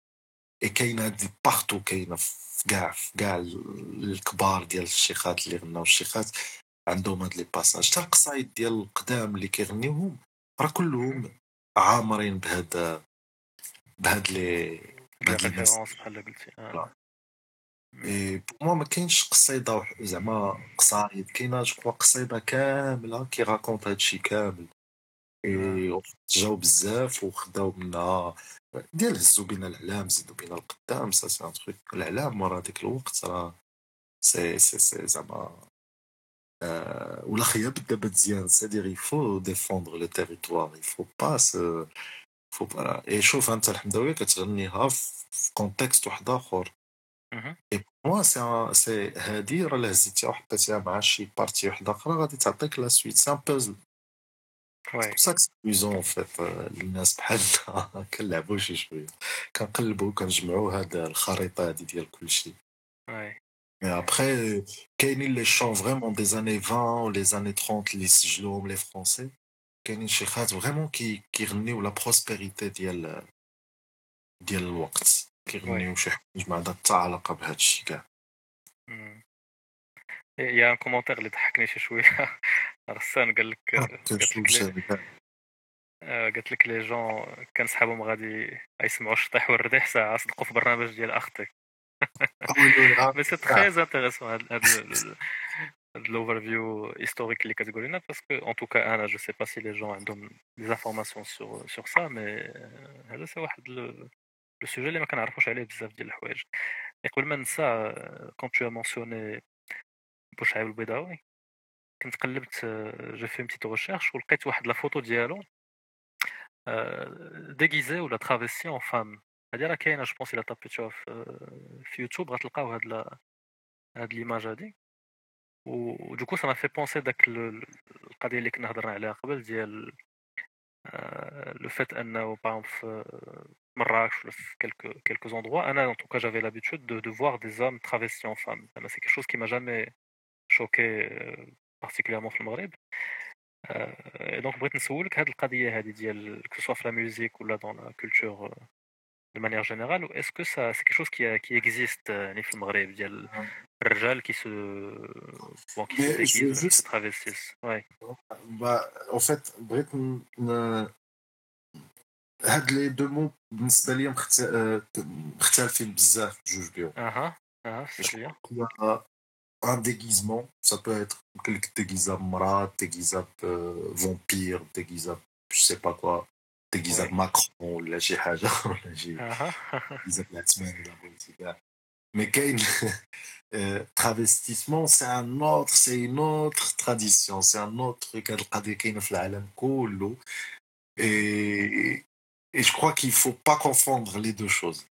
اي كاينة هادي بارتو كاينة في كاع في كاع الكبار ديال الشيخات اللي غناو الشيخات عندهم هاد لي باساج حتى القصايد ديال القدام اللي كيغنيوهم راه كلهم عامرين بهاد بهاد لي بهاد ريفيرونس بحال قلتي اي بو موا ما كاينش قصيدة زعما قصايد كاينة جو قصيدة كاملة كي راكونت هادشي كامل. إي جاو بزاف وخداو منها ديال هزو بينا الإعلام زيدو بينا القدام سا سي ان تروك الإعلام مورا ديك الوقت راه سي سي سي زعما ولا خياب دابا مزيان. سادير يفو ديفوندر لو تيريتوار يفو با فو با إي شوف أنت الحمداويه كتغنيها في كونتكست واحد آخر. اي موا سي سي هادي راه لا هزيتيها وحطيتيها مع شي بارتي وحده اخرى غادي تعطيك لا سويت سي ان بوزل وي سا كسيزون فيت الناس بحالنا كنلعبو شي شويه كنقلبو كنجمعو هاد الخريطه هادي ديال كلشي وي Et après, كاينين لي شون فريمون دي زاني 20 لي زاني 30 اللي سجلوهم لي فرونسي كاينين شيخات فريمون كي كيغنيو لا بروسبيريتي ديال ديال الوقت كيغنيو شي حوايج ما عندها حتى علاقة بهذا الشيء كاع. يا ان كومونتير اللي ضحكني شي شوية. غسان قال لك قالت لك لي جون كان صحابهم غادي يسمعوا الشطيح والرديح ساعة صدقوا في برنامج ديال أختك. مي سي تري انتريسون هاد لوفر فيو هيستوريك اللي كتقول لنا باسكو ان توكا أنا جو سي با سي لي جون عندهم دي زانفورماسيون سور سور سا مي هذا سي واحد لو سوجي اللي ما كنعرفوش عليه بزاف ديال الحوايج. قبل ما ننسى كون تو مونسيوني بوشعيب البيضاوي كنت قلبت جو في بتيت ريشيرش ولقيت واحد لا فوتو ديالو ديغيزي ولا ترافيسي اون فام هادي راه كاينة جو بونس الا طابيتوها في يوتيوب. غتلقاو هاد هاد ليماج هادي. و دوكو سا ما في بونسي داك القضية اللي كنا هضرنا عليها قبل ديال لو فات أنه باغ في مراكش ولا في كيلكو كيلكو زوندروا انا ان توكا جافي لابيتود دو دو فوار دي زوم ترافيسي اون فام زعما سي كيك شوز كي ما جامي شوكي بارتيكوليرمون في المغرب دونك بغيت نسولك هاد القضيه هادي ديال كو في لا ميوزيك ولا دون لا كولتور de manière générale ou est-ce que ça c'est quelque chose qui, qui existe يعني في المغرب ديال الرجال qui se bon qui se déguisent qui se travestissent ouais bah en fait بغيت هاد لي دو مو بالنسبه لي مختلفين بزاف بجوج بيهم اها اها c'est-à-dire un déguisement ça peut être quelque déguisé مرأة déguisé vampire déguisé je sais pas quoi déguisé Macron ولا شي حاجه ولا شي déguisé باتمان ولا بغيتي كاع مي كاين [LAUGHS] travestissement c'est un autre c'est une autre tradition c'est un autre truc هاد القضيه كاينه في العالم كله et et je crois qu'il faut pas confondre les deux choses.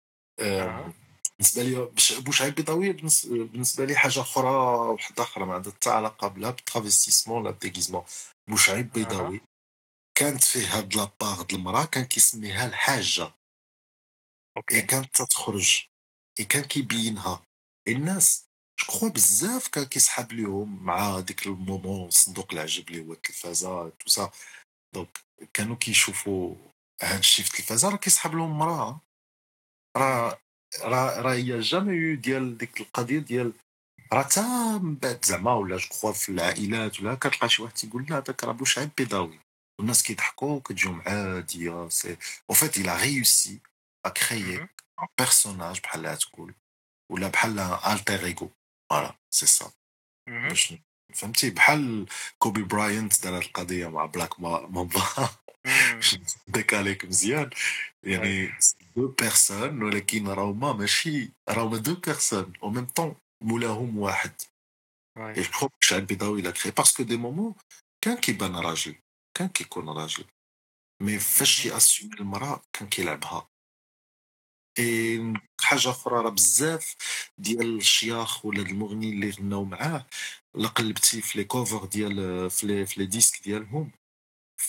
بالنسبة لي بوشعيب بيضاوي بالنسبة لي حاجة أخرى وحده أخرى ما عندها حتى علاقة بلا بالترافيستيسمون لا ديغيزمون بوشعيب بيضاوي كانت فيه هاد لاباغ د المرأة كان كيسميها الحاجة. أوكي. كانت تخرج اي كان كيبينها. الناس جو بزاف كان كيسحب ليهم مع ديك المومون صندوق العجب اللي هو التلفازه تو سا دونك كانوا كيشوفوا هاد الشيء في التلفازه راه كيسحب لهم مراه راه راه راه هي جامي يو ديال ديك القضية ديال راه تا من بعد زعما ولا جو في العائلات ولا كتلقى شي واحد تيقول لا هذاك راه بوشعيب بيضاوي. والناس كيضحكوا كتجيهم عاديه سي اون فيت à créer un personnage بحال تقول ولا بحال التر ايغو فوالا سي سا باش فهمتي؟ بحال كوبي براينت دار القضية مع بلاك مامبا [LAUGHS] داك عليك مزيان يعني دو بيرسون ولكن راهما ماشي راهما دو بيرسون أو ميم طون مولاهم واحد اي جو شعب بيضاوي لا كري باسكو دي مومون كان كيبان راجل كان كيكون راجل مي فاش ياسيومي المراه كان كيلعبها اي حاجة أخرى راه بزاف ديال الشياخ ولا المغني اللي غناو معاه لا قلبتي في لي كوفر ديال في لي في لي ديسك ديالهم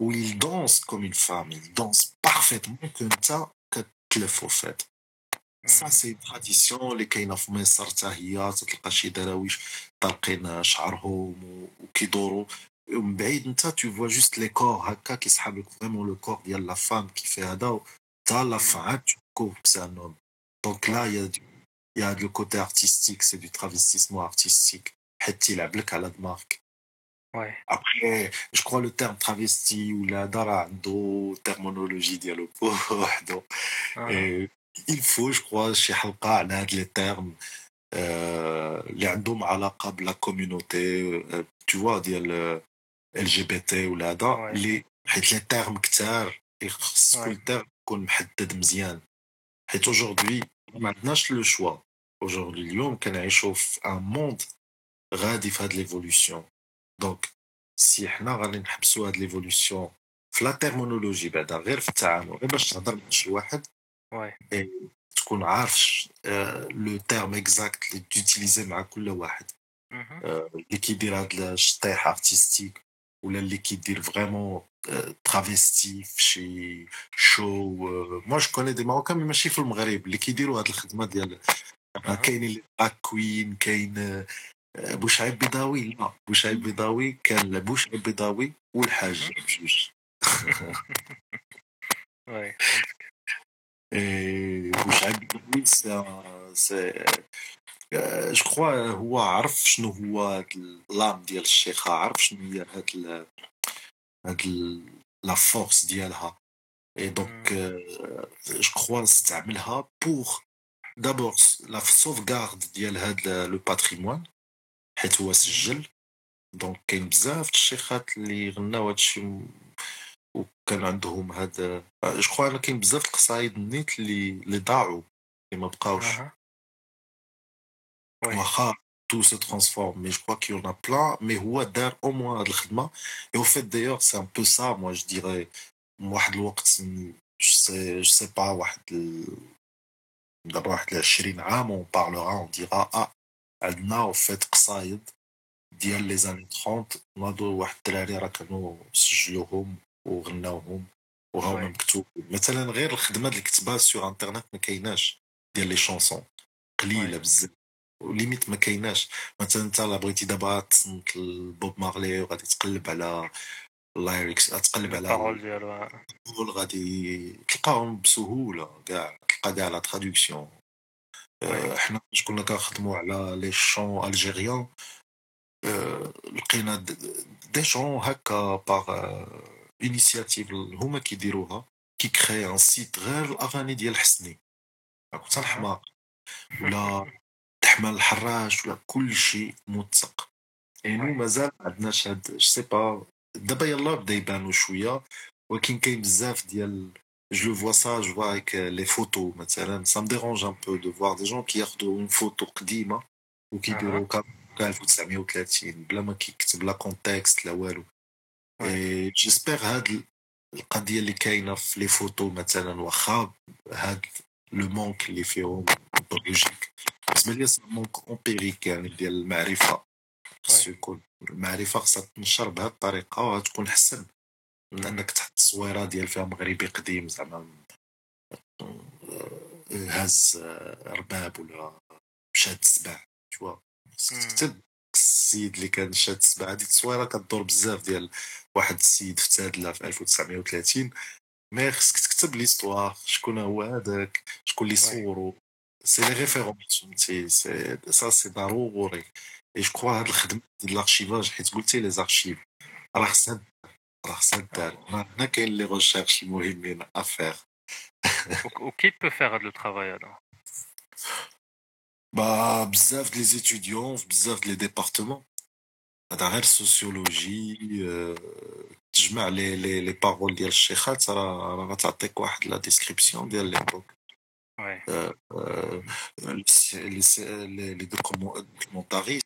où il danse comme une femme, il danse parfaitement comme ça كتلف وفات سا سي تراديسيون اللي كاينه في مصر حتى هي تلقى شي دراويش طالقين شعرهم وكيدوروا ومن بعيد انت تو فوا جوست لي كور هكا كيسحب لك فريمون لو كور ديال لا فام كيفي هذا تا لا فان تو كور سي ان هوم دونك لا يا يا لو كوتي ارتستيك سي دو ترافيستيسمون ارتستيك حيت تيلعب لك على دماغك Ouais. Après, je crois le terme travesti ou la dara عنده terminologie ديالو [LAUGHS] بوحدو il faut je crois شي حلقة على هاد لي termes اللي عندهم علاقة بلا كوميونيتي tu vois ديال ال جي بي تي ولا هذا اللي حيت لي تيرم كثار خص كل تيرم يكون محدد مزيان حيت اجوردي ما عندناش لو شوا اجوردي اليوم كنعيشوا في ان موند غادي في هاد ليفولوسيون دونك سي حنا غادي نحبسوا هاد ليفولوسيون في لا تيرمونولوجي بعدا غير في التعامل غير باش تهضر مع شي واحد وي تكون عارف لو تيرم اكزاكت اللي تيوتيليزي مع كل واحد اللي كيدير هاد الشطيح ارتستيك ولا اللي كيدير فريمون ترافيستي في شي شو موا جو كوني دي ماروكان مي ماشي في المغرب اللي كيديروا هاد الخدمه ديال كاينين لي كوين كاين بوشعيب بيضاوي؟ لا بوشعيب بيضاوي كان بوشعيب بيضاوي والحاج بجوج. [LAUGHS] [LAUGHS] بوشعيب بيضاوي سي جو كخوا هو عرف شنو هو لام ديال الشيخة عرف شنو هي هاد هاد لا فورس ديالها. اي دونك جو كخوا استعملها بوغ دابور لا سوفغارد ديال هاد لو باتريمون حيت هو سجل. دونك كاين بزاف الشيخات اللي غناو هادشي وكان عندهم هاد جو كخوا أنا كاين بزاف القصايد النيت اللي اللي ضاعوا اللي ما بقاوش. واخا tout se transforme mais je crois qu'il y en a plein mais هو دار au moins هاد الخدمة. Et au fait d'ailleurs c'est un peu ça moi je dirais. واحد الوقت je sais je sais pas واحد دابا واحد 20 عام on parlera on dira ah عندنا fait قصايد ديال لي زاني 30 ناضوا واحد الدراري راه كانوا سجلوهم وغناوهم وراهم مكتوب مثلا غير الخدمة اللي كتبها سور انترنت ما كايناش ديال لي شونسون قليلة بزاف. وليميت ما كايناش. مثلا انت لا بغيتي دابا تصنت لبوب مارلي وغادي تقلب على اللايركس تقلب على البارول ديالو غادي تلقاهم بسهولة كاع تلقى كاع لا تراديكسيون حنا فاش كنا كنخدموا على لي شون ألجيريان لقينا دي شون هكا باغ انيسياتيف هما كيديروها كي كري ان سيت غير الأغاني ديال الحسني كنت الحماق ولا تحمل الحراش ولا كل شيء موثق يعني مازال ما عندناش هاد سي با دابا يلا بدا يبانو شوية ولكن كاين بزاف ديال جو فوا سا جو فوا avec لي فوتو مثلا سا me dérange un peu de voir des gens qui ياخذوا اون فوتو قديمه وكيديروا كا 1930 بلا ما كيكتب لا كونتكست لا والو جيسبر هاد القضيه اللي كاينه في لي فوتو مثلا واخا هاد لو مونك اللي فيهم بروجيك بالنسبه لي مونك امبيريك يعني ديال المعرفه خصو يكون المعرفه خصها تنشر بهذه الطريقه وتكون حسن من انك تحط تصويره ديال فيها مغربي قديم زعما هاز رباب ولا شاد السبع تشوا تكتب السيد اللي كان شاد السبع هذه التصويرة كدور بزاف ديال واحد السيد في تادله في 1930 مي خصك تكتب ليستوار شكون هو هذاك شكون اللي صورو. سي لي ريفيرونس فهمتي؟ سا سي ضروري. اي جو هاد الخدمة ديال الارشيفاج حيت قلتي لي زارشيف راه خصها راه خصها دار هنا كاين لي ريشيرش المهمين افير وكي بو فيغ هاد لو ترافاي هذا با بزاف ديال لي زيتيديون في بزاف ديال لي ديبارتمون هذا غير سوسيولوجي تجمع لي لي لي بارول ديال الشيخات راه راه غتعطيك واحد لا ديسكريبسيون ديال ليبوك لي لي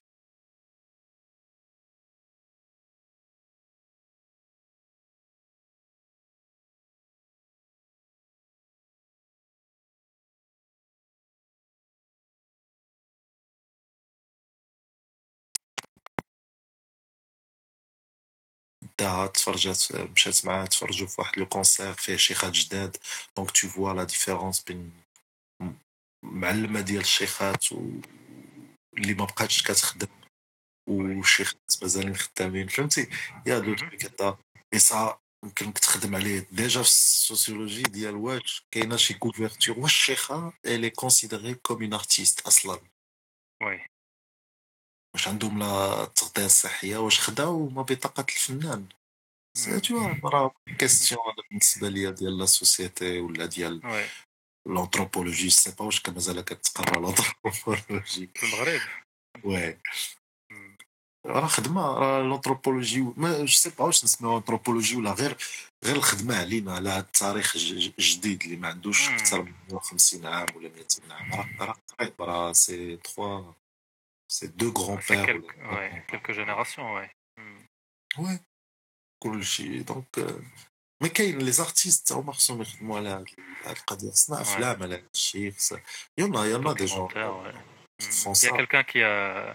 داها تفرجات مشات معاه تفرجوا في واحد لو كونسير فيه شيخات جداد دونك تو فوا لا ديفيرونس بين معلمه ديال الشيخات و اللي ما بقاتش كتخدم وشيخات مازالين خدامين فهمتي يا دو تروك هدا اي سا يمكن تخدم عليه ديجا في السوسيولوجي ديال واش كاينة شي كوفرتور واش الشيخه الي كونسيدري كوم اون ارتيست أصلا وي واش عندهم لا التغطيه الصحيه واش خداو ما بطاقة الفنان. تو راه كيستيون بالنسبة ليا ديال لا سوسيتي ولا ديال لونتروبولوجي سي با واش مازال كتقرا لونتروبولوجي في المغرب. وي. راه خدمة راه لونتروبولوجي ما سي با واش نسميو انثروبولوجي ولا غير غير الخدمة علينا على هذا التاريخ الجديد اللي ما عندوش أكثر من 150 عام ولا 200 عام. راه قريب راه سي 3 سي دو غران بير quelques, ouais, quelques générations ouais ouais كلشي دونك مي كاين لي زارتيست هما خصهم يخدموا على هاد القضيه صنع افلام على هاد الشيء يلا يلا دي جون Il y a quelqu'un qui a,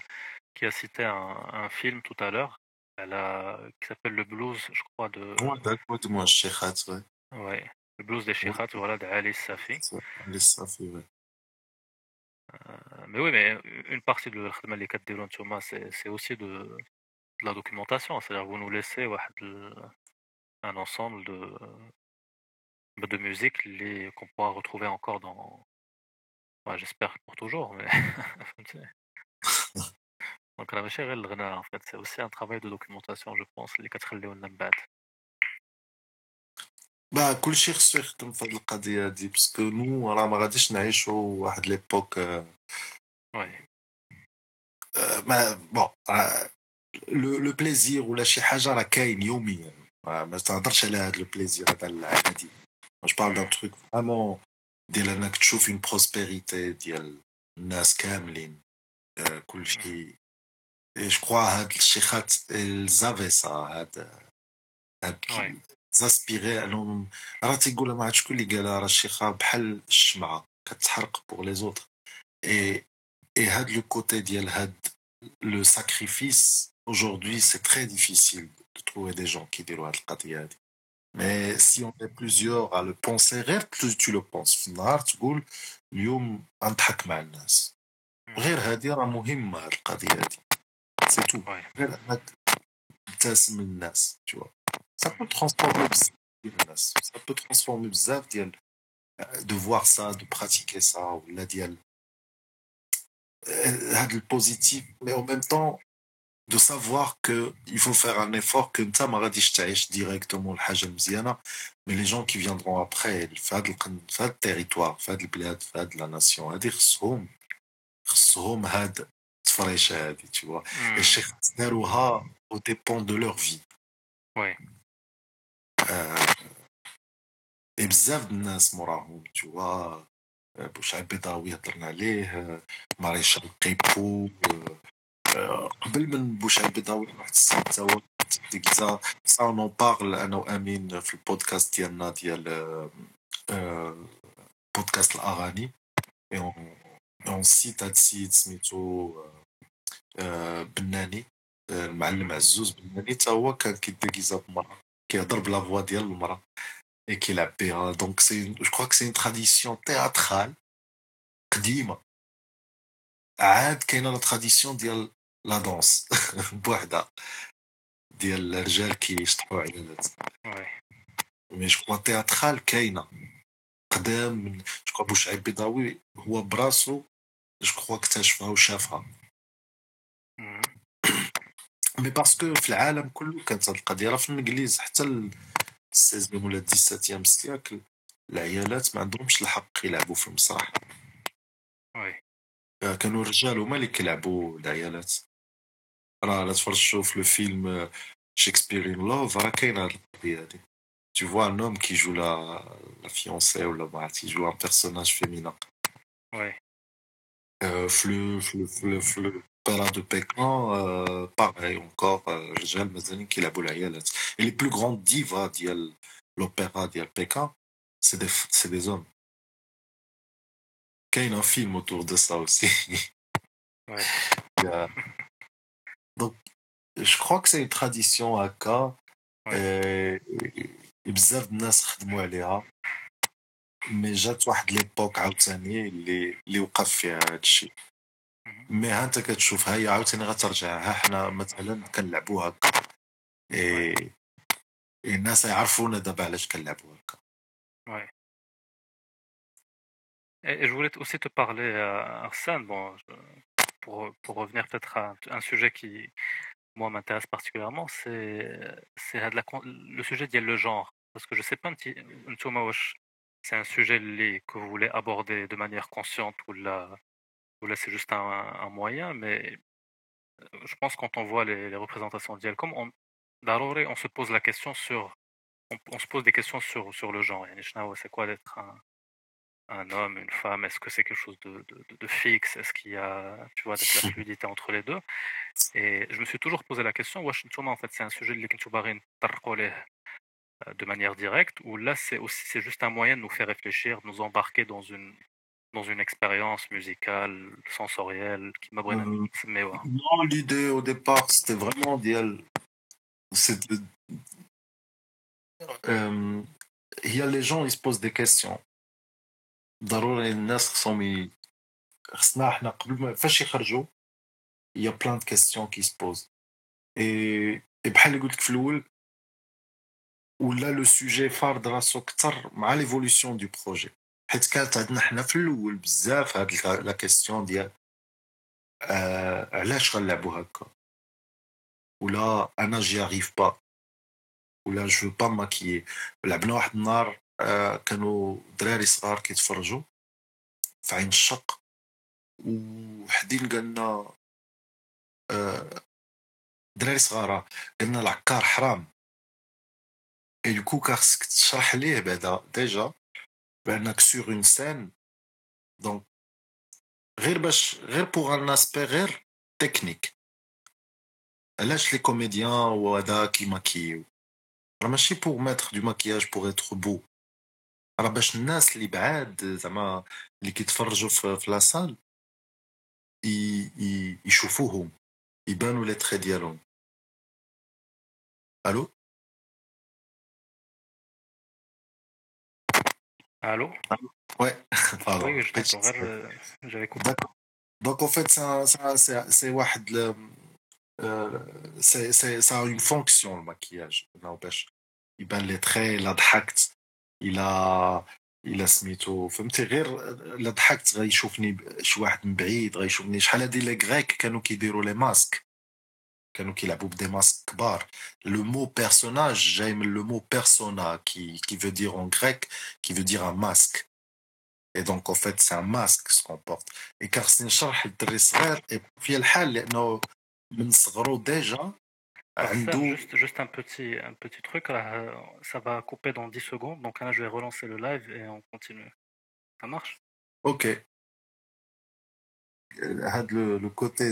qui a cité un, un film tout à l'heure, qui s'appelle Le Blues, je crois, de. Ouais, d'accord, de moi, Shekhat, ouais. Ouais, le blues des Shekhat, voilà, de Ali Safi. Ali Safi, ouais. Euh, mais oui, mais une partie de l'khidma اللي كديروا نتوما c'est c'est aussi de, de la documentation, c'est-à-dire vous nous laissez واحد un ensemble de de musique qu'on pourra retrouver encore dans ouais, j'espère pour toujours mais [LAUGHS] [LAUGHS] donc راه ماشي غير الغناء en fait c'est aussi un travail de documentation je pense اللي كتخليو لنا من بعد با كلشي خصو يخدم في هاد القضية هادي باسكو نو راه ما غاديش نعيشو واحد ليبوك وي. ما بون لو لو بليزير ولا شي حاجة راه كاين يوميا ما تهضرش على هاد لو بليزير هذا العادي جو بارل دان تروك فريمون ديال انك تشوف اون بروسبيريتي ديال الناس كاملين كلشي جو كخوا هاد الشيخات زافي سا هاد هاد زاسبيغي انهم راه تيقولها ما عرفت شكون اللي قالها راه الشيخه بحال الشمعه كتحرق بوغ لي زوتر اي اي هاد لو كوتي ديال هاد لو ساكريفيس aujourd'hui c'est très difficile de trouver des gens qui diront القضيه mais si on est plusieurs à le penser plus tu le penses في النهار تقول اليوم غنضحك مع الناس غير هذه راه مهمه القضيه هذه سي تو غير انك تبتسم للناس tu vois ça peut transformer بزاف ديال الناس ça peut transformer بزاف ديال de voir ça de pratiquer ça ولا ديال هذا البوزيتيف mais en même temps de savoir que il faut faire un effort que انت ما غاديش تعيش directement الحاجه المزيانه mais les gens qui viendront après في هذا في هذا التيريتوار في هذه البلاد في هذه لا ناسيون هذه خصهم خصهم هاد التفريشه هذه tu vois et الشيء خاص داروها au dépend de leur vie ouais Et بزاف الناس موراهم tu vois بوشعيب بيضاوي هضرنا عليه ماريشال قيبو قبل من بوشعيب بيضاوي واحد السيد تا هو ديكزا سا أون أنا وأمين في البودكاست ديالنا ديال بودكاست الأغاني أون سيت هاد السيد سميتو بناني المعلم عزوز بناني تا هو كان كيديكيزا بمرأة كيهضر بلا فوا ديال المرأة et qui la paiera. Donc, c'est je crois que c'est une tradition théâtrale قديمة عاد كاينة لا تراديسيون ديال لا دونس بوحدها ديال الرجال كيشطحوا عيالات مي جو كوا تياترال كاينة قدام من جو كوا بوشعيب بيضاوي هو براسو جو كوا اكتشفها وشافها مي باسكو في العالم كله كانت هاد القضية راه في الإنجليز حتى السيزميام ولا الديساتيام سياكل العيالات ما عندهمش الحق يلعبوا في المسرح وي كانوا الرجال هما اللي كيلعبوا العيالات راه لا تفرجتوا في الفيلم شكسبيرين لوف راه كاينة هاد القضية هادي tu vois un homme qui joue la, la fiancée ou la bah, qui joue un personnage féminin. Ouais. Euh, fleu, fleu, fleu, fleu. Opéra de Pékin, euh, pareil encore, Rejal Mazani qui l'a العيالات. Et les plus grandes divas ديال l'opéra ديال Pékin, c'est des, c'est des hommes. Qu'il y a un film autour de ça aussi. Ouais. [LAUGHS] a... Donc, je crois que c'est une tradition à Ka. Ouais. بزاف الناس خدموا عليها مي جات واحد ليبوك عاوتاني اللي اللي وقف فيها هذا الشيء مي ها انت كتشوف هي عاوتاني غترجع ها حنا مثلا كنلعبوا هكا اي الناس يعرفونا دابا علاش كنلعبوا هكا Ouais. Et je voulais aussi te parler, euh, Arsène, bon, je, pour, pour revenir peut-être à un, un, sujet qui, moi, m'intéresse particulièrement, c'est le sujet de le genre. Parce que je sais pas, c'est un sujet que vous voulez aborder de manière consciente ou là, ou là c'est juste un, un, moyen, mais je pense quand on voit les, les représentations d'Yelcom, on, on se pose la question sur, on, on se pose des questions sur, sur le genre. C'est quoi d'être un, un homme, une femme? Est-ce que c'est quelque chose de, de, de fixe? Est-ce qu'il y a, tu vois, de la [LAUGHS] fluidité entre les deux? Et je me suis toujours posé la question, Washington, en fait, c'est un sujet de manière directe, ou là, c'est aussi, c'est juste un moyen de nous faire réfléchir, de nous embarquer dans une, dans une expérience musicale, sensorielle, qui m'a euh, Non, l'idée au départ, c'était vraiment d'y C'était... Euh, il y a les gens, ils se posent des questions. ضروري الناس خصهم خصنا احنا قبل ما فاش يخرجوا il y a plein de questions qui se posent et بحال اللي قلت لك في الاول ولا لو سوجي فارض راسو اكثر مع ليفولوسيون دو بروجي حيت كانت عندنا حنا في الأول بزاف هاد لا كيستيون ديال آه علاش غنلعبوا هكا؟ ولا أنا جي اريف با ولا جو با ماكيي لعبنا واحد النهار آه كانوا دراري صغار كيتفرجوا في عين الشق وحدين قالنا آه دراري صغار قالنا العكار حرام. اي دوكو خاصك تشرح ليه بعدا ديجا بانك سور اون سين دونك غير باش غير بوغ ان اسبي غير تكنيك علاش لي كوميديان وهذا كيماكيو راه ماشي بوغ ماتر دو ماكياج بوغ اتر بو راه باش الناس اللي بعاد زعما اللي كيتفرجوا في, في لاصال يشوفوهم يبانوا لي تخي ديالهم Allô Allô Ouais, [LAUGHS] pardon. Oui, je t'entends. euh, J'avais coupé. Donc en fait, c'est un- c'est un- c'est c'est واحد le- euh, c'est c'est- ça a une fonction le maquillage n'empêche يبان لي تخي الا ضحكت الا الا سميتو فهمتي غير الا ضحكت غيشوفني ب- شي واحد من بعيد غيشوفني شحال هادي لي غريك كانوا كيديروا لي ماسك كانوا كيلعبوا بدي ماسك كبار لو مو بيرسوناج جاي من لو مو بيرسونا كي كي veut dire en grec qui veut dire un masque et donc en fait c'est un masque ce qu'on porte et car خصني نشرح للدري الصغير et في الحال لانه من صغرو ديجا Alors, ça, عنده juste, juste un petit, un petit truc, là, euh, ça va couper dans 10 secondes, donc là je vais relancer le live et on continue. Ça marche اوكي هاد لو لو كوتي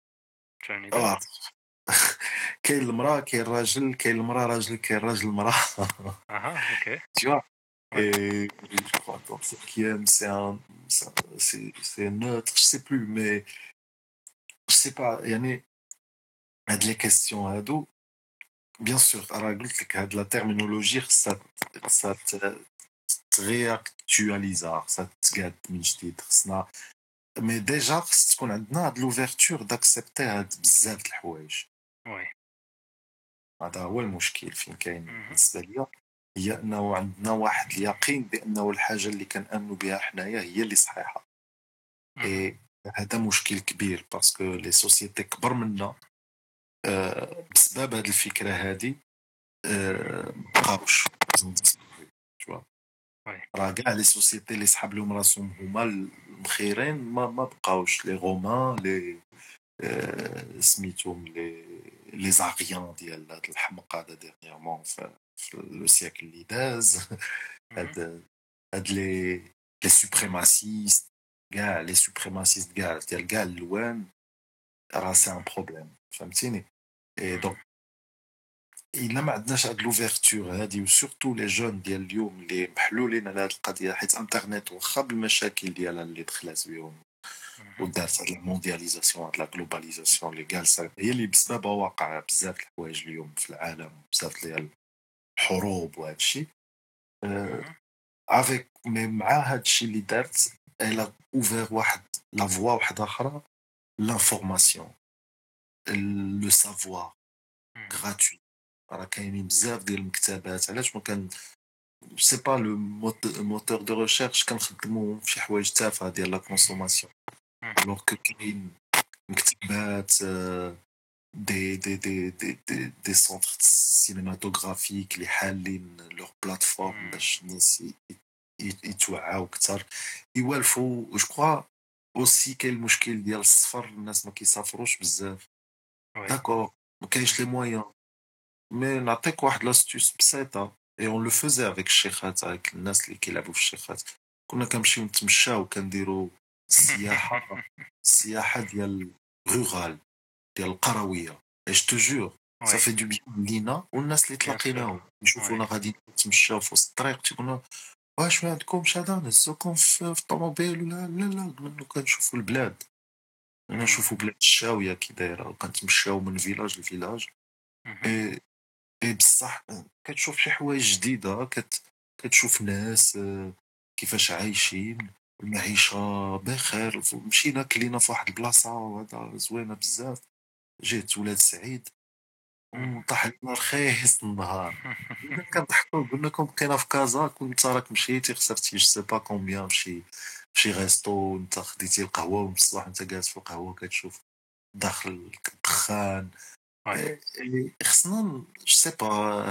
شنو اه [LAUGHS] كاين المراه كاين الراجل كاين المراه راجل كاين الراجل المراه اها اوكي tu vois et je crois que le cinquième c'est un c'est c'est- c'est neutre je sais plus mais je sais pas يعني هاد les questions هادو bien sûr راه قلت لك هاد la terminologie خصها خصها ت- ترياكtualiza خصها تقاد من جديد خصنا مي ديجا خص تكون عندنا هاد لوفيرتور داكسبتي هاد بزاف د الحوايج وي هذا هو المشكل فين كاين. بالنسبة ليا هي انه عندنا واحد اليقين بانه الحاجة اللي كنامنوا بها حنايا هي اللي صحيحه. اي هذا مشكل كبير باسكو لي سوسيتي كبر منا بسبب هذه الفكرة هذه آه، مبقاوش. راه كاع لي سوسيتي اللي سحاب لهم راسهم هما المخيرين ما ما بقاوش لي رومان لي آه، سميتهم لي لي زاغيان ديال هاد الحمق هذا ديرنييرمون في لو سيكل اللي داز. [LAUGHS] هاد هاد لي لي سوبريماسيست كاع لي سوبريماسيست كاع ديال كاع الالوان راه سي ان بروبليم فهمتيني؟ اي دونك الا ما عندناش هاد لوفيرتور هادي وسورتو لي جون ديال اليوم اللي محلولين على هاد القضية حيت انترنت واخا بالمشاكل ديالها اللي دخلات بهم. ودارت هاد الموندياليزاسيون هاد لا جلوباليزاسيون اللي جالسه هي اللي بسببها واقع بزاف الحوايج اليوم في العالم بزاف ديال الحروب مهم. افيك مي مع هاد الشيء اللي دارت الا اوفير واحد لا فوا واحدة آخرى لانفورماسيون لو سافوار. غراتوي راه كاينين بزاف ديال المكتبات علاش ما كان سي با لو موتور دو ريشيرش كنخدمو في شي حوايج تافهة ديال لا كونسوماسيون. الوغ كو كاين مكتبات دي دي دي دي دي, دي سونتر سينماتوغرافيك اللي حالين لوغ بلاتفورم. باش الناس يتوعاو كثر يوالفوا جو كخوا اوسي كاين المشكل ديال السفر الناس ما كيسافروش بزاف. داكور ما كاينش لي مويان مي نعطيك واحد لاستيوس بسيطه اي اون لو فوزي افيك الشيخات هاك الناس اللي كيلعبوا في الشيخات كنا كنمشيو نتمشاو كنديروا السياحه السياحه ديال روغال ديال القرويه إيش توجور وي. صافي دو بيان لينا والناس اللي. تلاقيناهم يشوفونا غادي نتمشاو في وسط الطريق تيقولوا واش ما عندكمش هذا نهزوكم في الطوموبيل ولا لا لا قلنا كنشوفوا البلاد أنا نشوفوا بلاد الشاويه كي دايره وكنتمشاو من فيلاج لفيلاج. اي اي بصح كتشوف شي حوايج جديدة كت كتشوف ناس آه، كيفاش عايشين المعيشة بخير مشينا كلينا في واحد البلاصة وهذا زوينة بزاف. جيت ولاد سعيد وطاح لنا رخيص النهار. كنضحكوا قلنا لكم بقينا في كازا كنت راك مشيتي خسرتي جو سي با كومبيان فشي فشي ريستو انت خديتي القهوة ومن الصباح انت جالس في القهوة كتشوف داخل الدخان خصنا جو سي با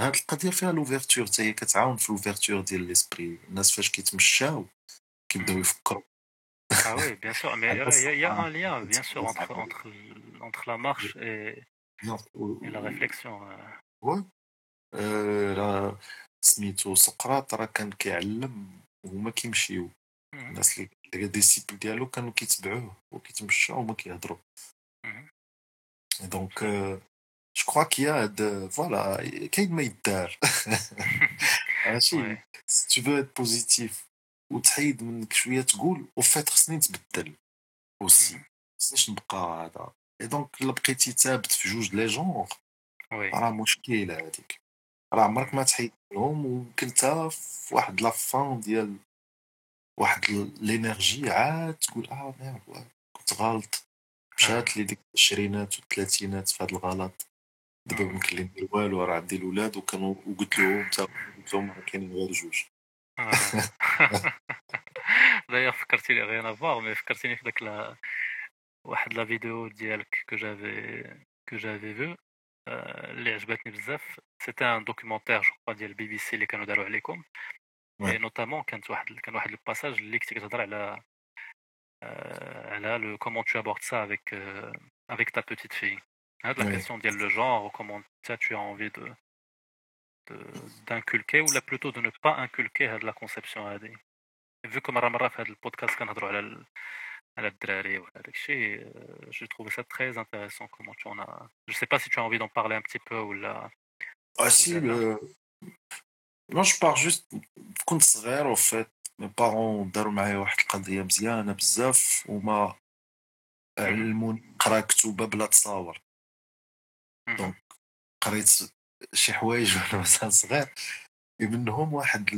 هاد القضيه فيها لوفيرتور حتى هي كتعاون في لوفيرتور ديال ليسبري الناس فاش كيتمشاو كيبداو يفكروا Ah oui, [LAUGHS] bien sûr, mais il y, a- il y a- il y a un lien, [LAUGHS] bien sûr, entre, Ah, entre, entre la marche et, et la réflexion. euh. وي آه، راه سميتو سقراط راه كان كيعلم وهما كيمشيو الناس اللي لي ديسيبل ديالو كانوا كيتبعوه وكيتمشاو وهما كيهضروا دونك جو كخوا كيا هاد فوالا كاين ما يدار ماشي سي تو ات بوزيتيف وتحيد منك شوية تقول وفات خصني نتبدل اوسي خصنيش نبقى هذا اي دونك الا بقيتي ثابت في جوج لي جونغ راه مشكل هذيك راه عمرك ما تحيد منهم وكنت في واحد لافان ديال واحد لينيرجي عاد تقول آه ميرد كنت غلط مشات لي ديك العشرينات والثلاثينات في هذا الغلط دابا ما يمكن لي ندير والو راه عندي الاولاد وكانوا وقلت لهم قلت لهم راه كاينين غير جوج دايوغ فكرتيني غير افوار مي فكرتيني في داك واحد لا فيديو ديالك كو جافي كو جافي فو اللي عجبتني بزاف سيتي ان دوكيومونتير جو كخوا ديال البي بي سي اللي كانوا داروا عليكم اي نوتامون كانت واحد كان واحد الباساج اللي كنتي كتهضر على على لو كومون تو ابورد سا افيك افيك تا بوتيت في هاد لا كيسيون ديال لو جونر كومون تا tu as envie de d'inculquer ou là plutôt de ne pas inculquer هاد لا كونسيبسيون هادي vu que مره مره في هاد البودكاست كنهضروا على على الدراري وعلى هذاك الشيء j'ai trouvé ça très intéressant comment tu en as je sais pas si tu as envie d'en parler un petit peu ou là ah si le non je pars juste كنت صغير وفات مي بارون داروا معايا واحد القضيه مزيانه بزاف وما علموني نقرا كتوبه بلا تصاور دونك قريت شي حوايج وأنا مازال صغير منهم واحد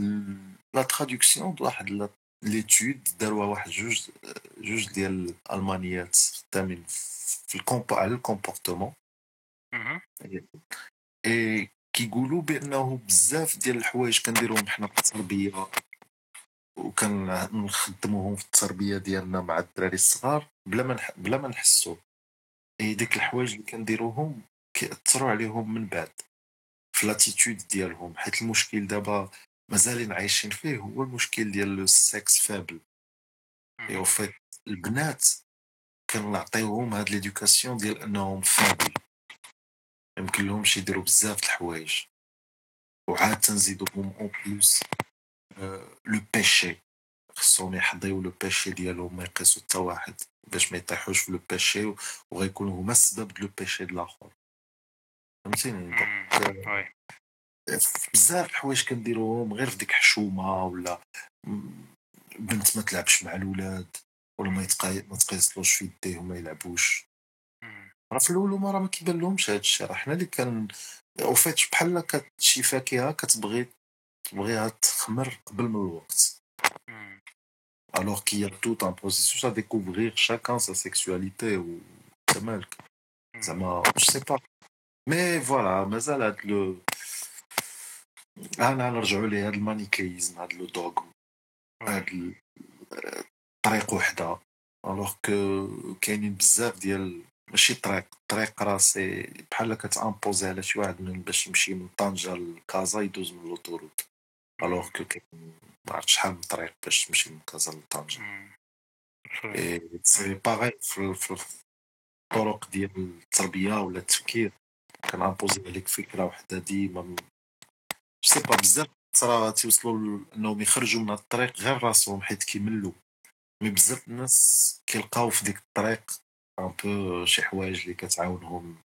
لا تراديكسيون واحد ليتود داروها واحد جوج جوج ديال الالمانيات خدامين في الكومبو على الكومبورتمون. اي كيقولوا بأنه بزاف ديال الحوايج كنديروهم حنا في التربية وكنخدموهم في التربية ديالنا مع الدراري الصغار بلا ما بلا ما نحسوا اي ديك الحوايج اللي كنديروهم كيأثروا عليهم من بعد في لاتيتود ديالهم حيت المشكل دابا مازالين عايشين فيه هو المشكل ديال السكس فابل اي وفات البنات كنعطيوهم هاد ليدوكاسيون ديال أنهم فابل يمكن لهمش يديروا بزاف الحوايج. وعاد تنزيدوهم اون بلوس لو بيشي خصهم يحضيو لو بيشي ديالهم ما يقيسو حتى واحد باش ما يطيحوش في لو بيشي وغيكونوا هما السبب دو بيشي د الآخر فهمتيني؟ دونك بزاف الحوايج كنديروهم غير في ديك حشومة ولا بنت ما تلعبش مع الولاد ولا ما ما تقيسلوش في يديه وما يلعبوش. راه في الأول هما راه ما كيبان لهمش هذا الشيء راه حنا اللي كان وفات بحال شي فاكهة كتبغي تبغيها تخمر قبل من الوقت. الوغ كي توت ان بروسيسوس ا ديكوفرير شاكان سا سيكسواليتي و مالك زعما جو سي با مي فوالا مازال هاد لو أنا نرجعوا ليه هاد المانيكيزم هاد لو دوغ هاد طريق وحده الوغ كو كاينين بزاف ديال ماشي طريق طريق راسي بحال كتامبوزي على شي واحد من باش يمشي من طنجة لكازا يدوز من لوطوروت الوغ كو كاين ما عرفت شحال من طريق باش تمشي من كازا لطنجة سي باغي في الطرق ديال التربية ولا التفكير كنامبوزي عليك فكرة وحدة ديما سي با بزاف صرا تيوصلوا أنهم يخرجوا من الطريق غير راسهم حيت كيملوا. مي بزاف الناس كيلقاو في ديك الطريق ان بو شي حوايج اللي كتعاونهم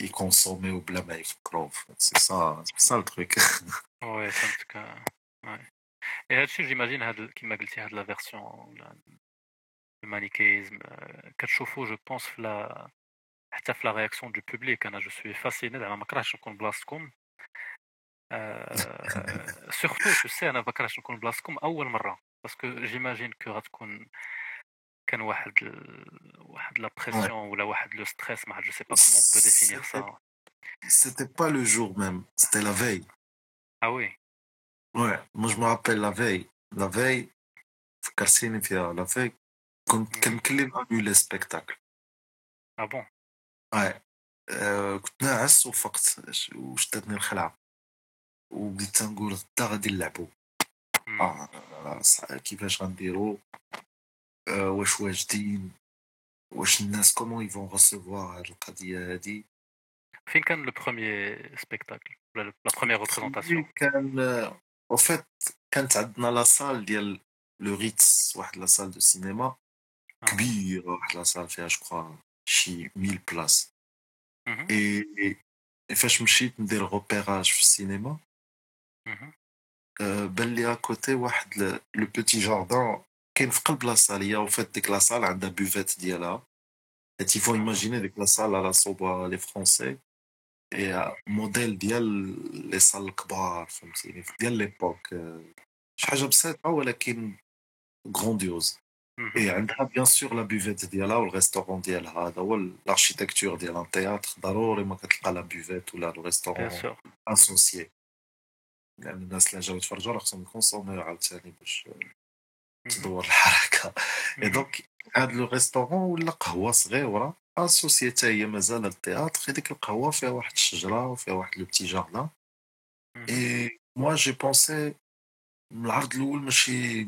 يكونسوميو بلا ما يفكروا. سي سا سا التروك وي فهمتك اي هادشي جيماجين هاد كيما قلتي هاد لا فيرسيون المانيكيزم كتشوفو جو بونس في حتى في لا رياكسيون دو بوبليك انا جو سوي فاسيني زعما ما كرهتش نكون بلاصتكم سورتو جو سي انا ما كرهتش نكون بلاصتكم اول مره باسكو جيماجين كو غتكون كان واحد واحد لا بريسيون ولا واحد لو ستريس ما جو سي با كومون بو ديفينير سا C'était pas le jour même, c'était la veille. Ah oui Ouais, moi je me rappelle la veille. La veille, فكرتيني فيها la veille كنت كنكلم انولي سبيكتاكل. Ah bon Ouais. Euh, كنت ناعس وفقت وشدتني الخلعة. وبديت تنقول غدا غادي نلعبو. آه كيفاش غنديرو؟ آه واش واجدين؟ واش الناس كومون يفون ريسيفوار هاد القضية هادي؟ فين كان لو بروميير سبيكتاكل ولا لا بروميير ريبريزونطاسيون كان أو فيت كانت عندنا لا سال ديال لو ريتس واحد لا سال دو سينما كبيرة واحد لا سال فيها جو شي 1000 بلاص اي فاش مشيت ندير غوبيراج في السينما بان لي اكوتي واحد لو بوتي جاردان كاين في قلب لا سال هي وفات ديك لا سال عندها بوفيت ديالها حيت يفو ايماجيني ديك لا سال على صوبا لي فرونسي اي موديل ديال لي سال الكبار فهمتيني ديال ليبوك شي حاجه بسيطه ولكن غرونديوز اي عندها بيان سور لا بوفيت ديالها والريستورون ديالها هذا هو الاركيتكتور ديال التياتر ضروري ما كتلقى لا بوفيت ولا الريستورون اسوسيي لان الناس اللي جاو يتفرجوا راه خصهم يكونسوميو عاوتاني باش تدور الحركه اي دونك هاد لو ريستورون ولا قهوه صغيره اسوسيي حتى هي مازال التياتر هذيك القهوه فيها واحد الشجره وفيها واحد لو بتي جاردان اي موا جي بونسي من العرض الاول ماشي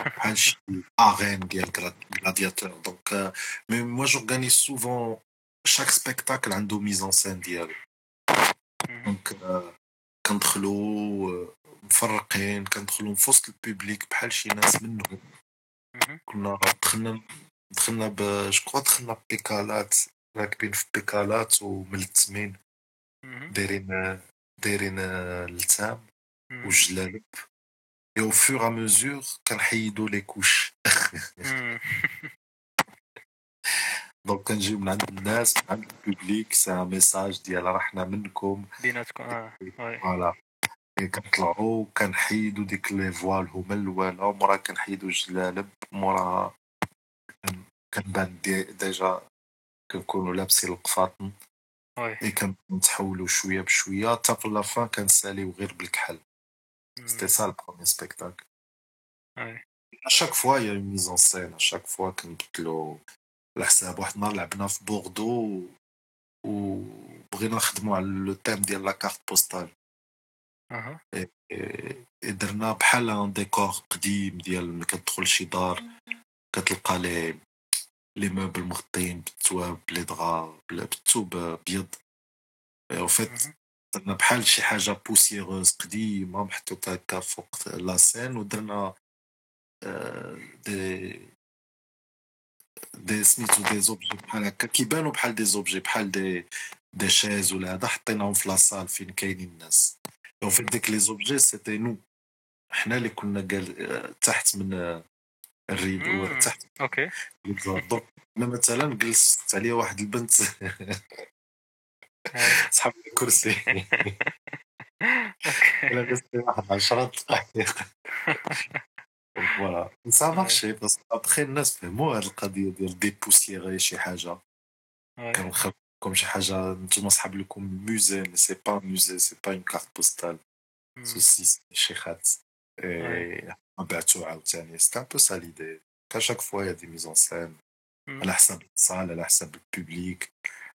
بحال شي اغين ديال غلادياتور دونك مي موا جورغانيز سوفون شاك سبيكتاكل عنده ميزون سين ديالو دونك كندخلوا مفرقين كندخلوا في وسط البوبليك بحال شي ناس منهم كنا دخلنا دخلنا ب جو دخلنا بيكالات راكبين في بيكالات وملتمين دايرين دايرين اللتام والجلالب اي أو فور ا ميزور كنحيدو لي كوش دونك كنجيو من عند الناس من عند البوبليك سي ان ميساج ديال راه حنا منكم بيناتكم آه فوالا كنطلعو كنحيدو ديك لي فوال هما الاولى مورا كنحيدو الجلالب مورا كنبان ديجا كنكونو لابسين القفاطن اي كنتحولو شوية بشويه حتى في لافان كنساليو غير بالكحل سيتي سا البرومي سبيكتاكل اشاك فوا يا اون ميزون سين اشاك فوا كنبدلو على حساب واحد النهار لعبنا في بوردو و بغينا نخدمو على لو تيم ديال لا كارت بوستال اها درنا بحال ان ديكور قديم ديال ملي كتدخل شي دار كتلقى لي لي موبل مغطيين بالتواب بلي دغا بالثوب ابيض او فيت درنا بحال شي حاجة بوسيغوز قديمة محطوطة هكا فوق لاسين ودرنا دي دي سميتو دي زوبجي بحال هكا. كيبانو بحال دي زوبجي بحال دي دي شيز ولا هذا حطيناهم في لاصال فين كاينين الناس. أو فيت ديك لي زوبجي سيتي نو حنا اللي كنا قال تحت من الريدو تحت. أوكي. دونك أنا مثلا جلست عليا واحد البنت. [LAUGHS] سحب الكرسي. لبست واحد 10 دقائق فوالا مارشي بس ابخي الناس فهموا هاد القضية ديال ديبوسيغي شي حاجة كنخليكم شي حاجة نتوما صحاب لكم موزي مي سي با موزي سي با اون كارت بوستال سوسي شي خات بعتو عاوتاني سي ان بو سا ليدي كاشاك فوا يا دي ميزون سين على حساب الصال على حساب البوبليك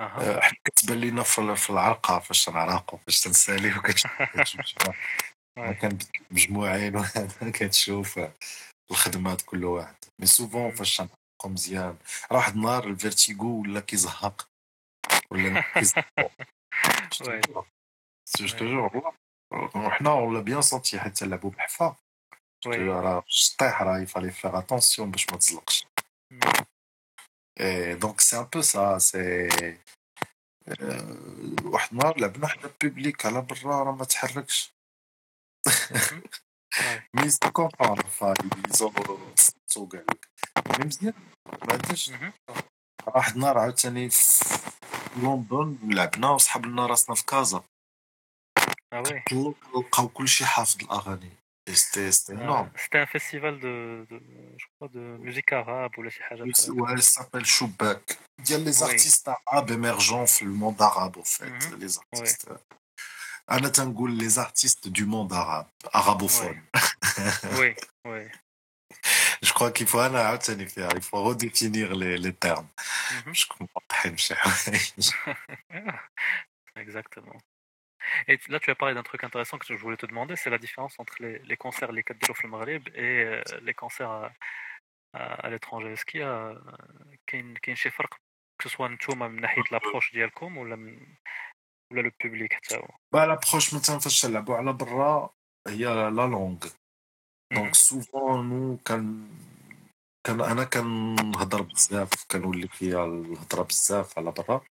حنا كتبان لينا في العرقه فاش تنعرقو فاش تنساليو كان مجموعين [LAUGHS] وهذا كتشوف الخدمات كل واحد مي سوفون فاش تنعرقو مزيان. راه واحد النهار الفيرتيغو ولا كيزهق. ولا [LAUGHS] كيزهق. وحنا ولا بيان سونتي حتى نلعبو بحفا راه الشطيح راه يفالي فيغ اتونسيون باش ما تزلقش. دونك سي ان بو سا سي واحد النهار لعبنا حنا بوبليك على برا راه ما تحركش. مي سي كومبون فا يزو كاع مزيان ما عندناش واحد النهار عاوتاني في لندن لعبنا وصحابنا راسنا في كازا. آه وي. لقاو كلشي حافظ الأغاني. C'était euh, énorme. C'était un festival de, je crois de musique arabe ou Ouais, il s'appelle Choubak. Il y a les artistes arabes émergents le monde arabe, en fait. Mm. Les artistes. Euh, oui. les artistes du monde arabe, arabophone. Oui, oui. [LAUGHS] je crois qu'il faut il faut redéfinir les, termes. Mhm. Je comprends pas, [LAUGHS] Exactement. Et là, tu as parlé d'un truc intéressant que je voulais te demander, c'est la différence entre les, les concerts, les quatre au Maghreb et euh, les concerts à, à, à l'étranger. Est-ce qu'il y a كاين كاين شي فرق que ce soit نتوما من ناحية l'approche ديالكم ولا من ولا لو بوبليك حتى هو Bah, l'approche مثلا فاش تلعبوا على برا هي لا لونغ دونك سوفون نو كان كان انا كنهضر بزاف كنولي فيا الهضره بزاف على برا Mhm.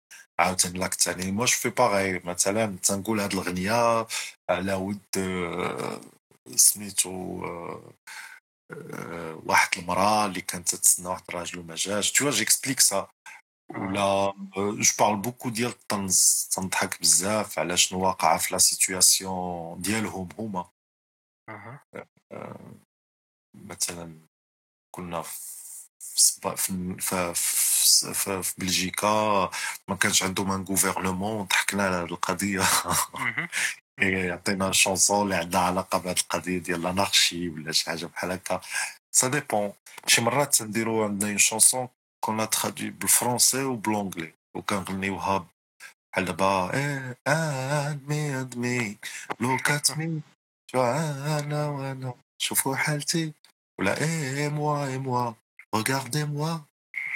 عاوتاني لاكت الثاني موا جو في باغي مثلا تنقول هاد الاغنيه على ود سميتو واحد المراه اللي كانت تتسنى واحد الراجل وما جاش تو جيكسبليك سا ولا جو بارل بوكو ديال الطنز تنضحك بزاف على شنو واقع في لا سيتوياسيون ديالهم هما مثلا كنا في في في في, في, بلجيكا ما كانش عندهم ان غوفرنمون ضحكنا على القضية. Mhm. [LAUGHS] يعطينا شونسون اللي عندها علاقة بهذه القضية ديال الانارشي ولا شي حاجة بحال هكا. سا ديبون شي مرات تنديرو عندنا اون شونسون كنا ترادوي بالفرونسي وبلونجلي وكنغنيوها بحال دابا إيه أدمي أدمي لوك ات مي شو أنا وأنا شوفوا حالتي ولا إيه موا إيه موا Regardez-moi,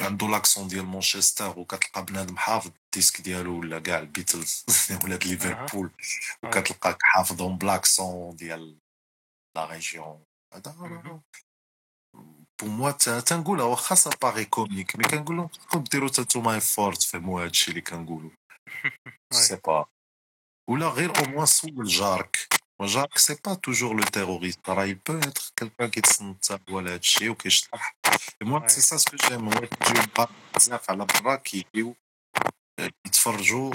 عنده لاكسون ديال مانشستر وكتلقى بنادم حافظ الديسك ديالو ولا كاع البيتلز [LAUGHS] ولا د ليفربول وكتلقاك حافظهم بلاكسون ديال لا ريجيون. هذا بور موا تنقولها واخا سا باغي كوميك مي كنقول لهم خصكم ديروا تا نتوما ايفورت تفهموا هادشي اللي كنقولوا سي با ولا غير أو موان سول جارك جارك سي با توجور لو تيروريست راه يل بو اتر كالكان كيتصنت على هادشي وكيشطح موا سي سا سكو جيم هو كيجيو بزاف- على برا كيجيو يتفرجوا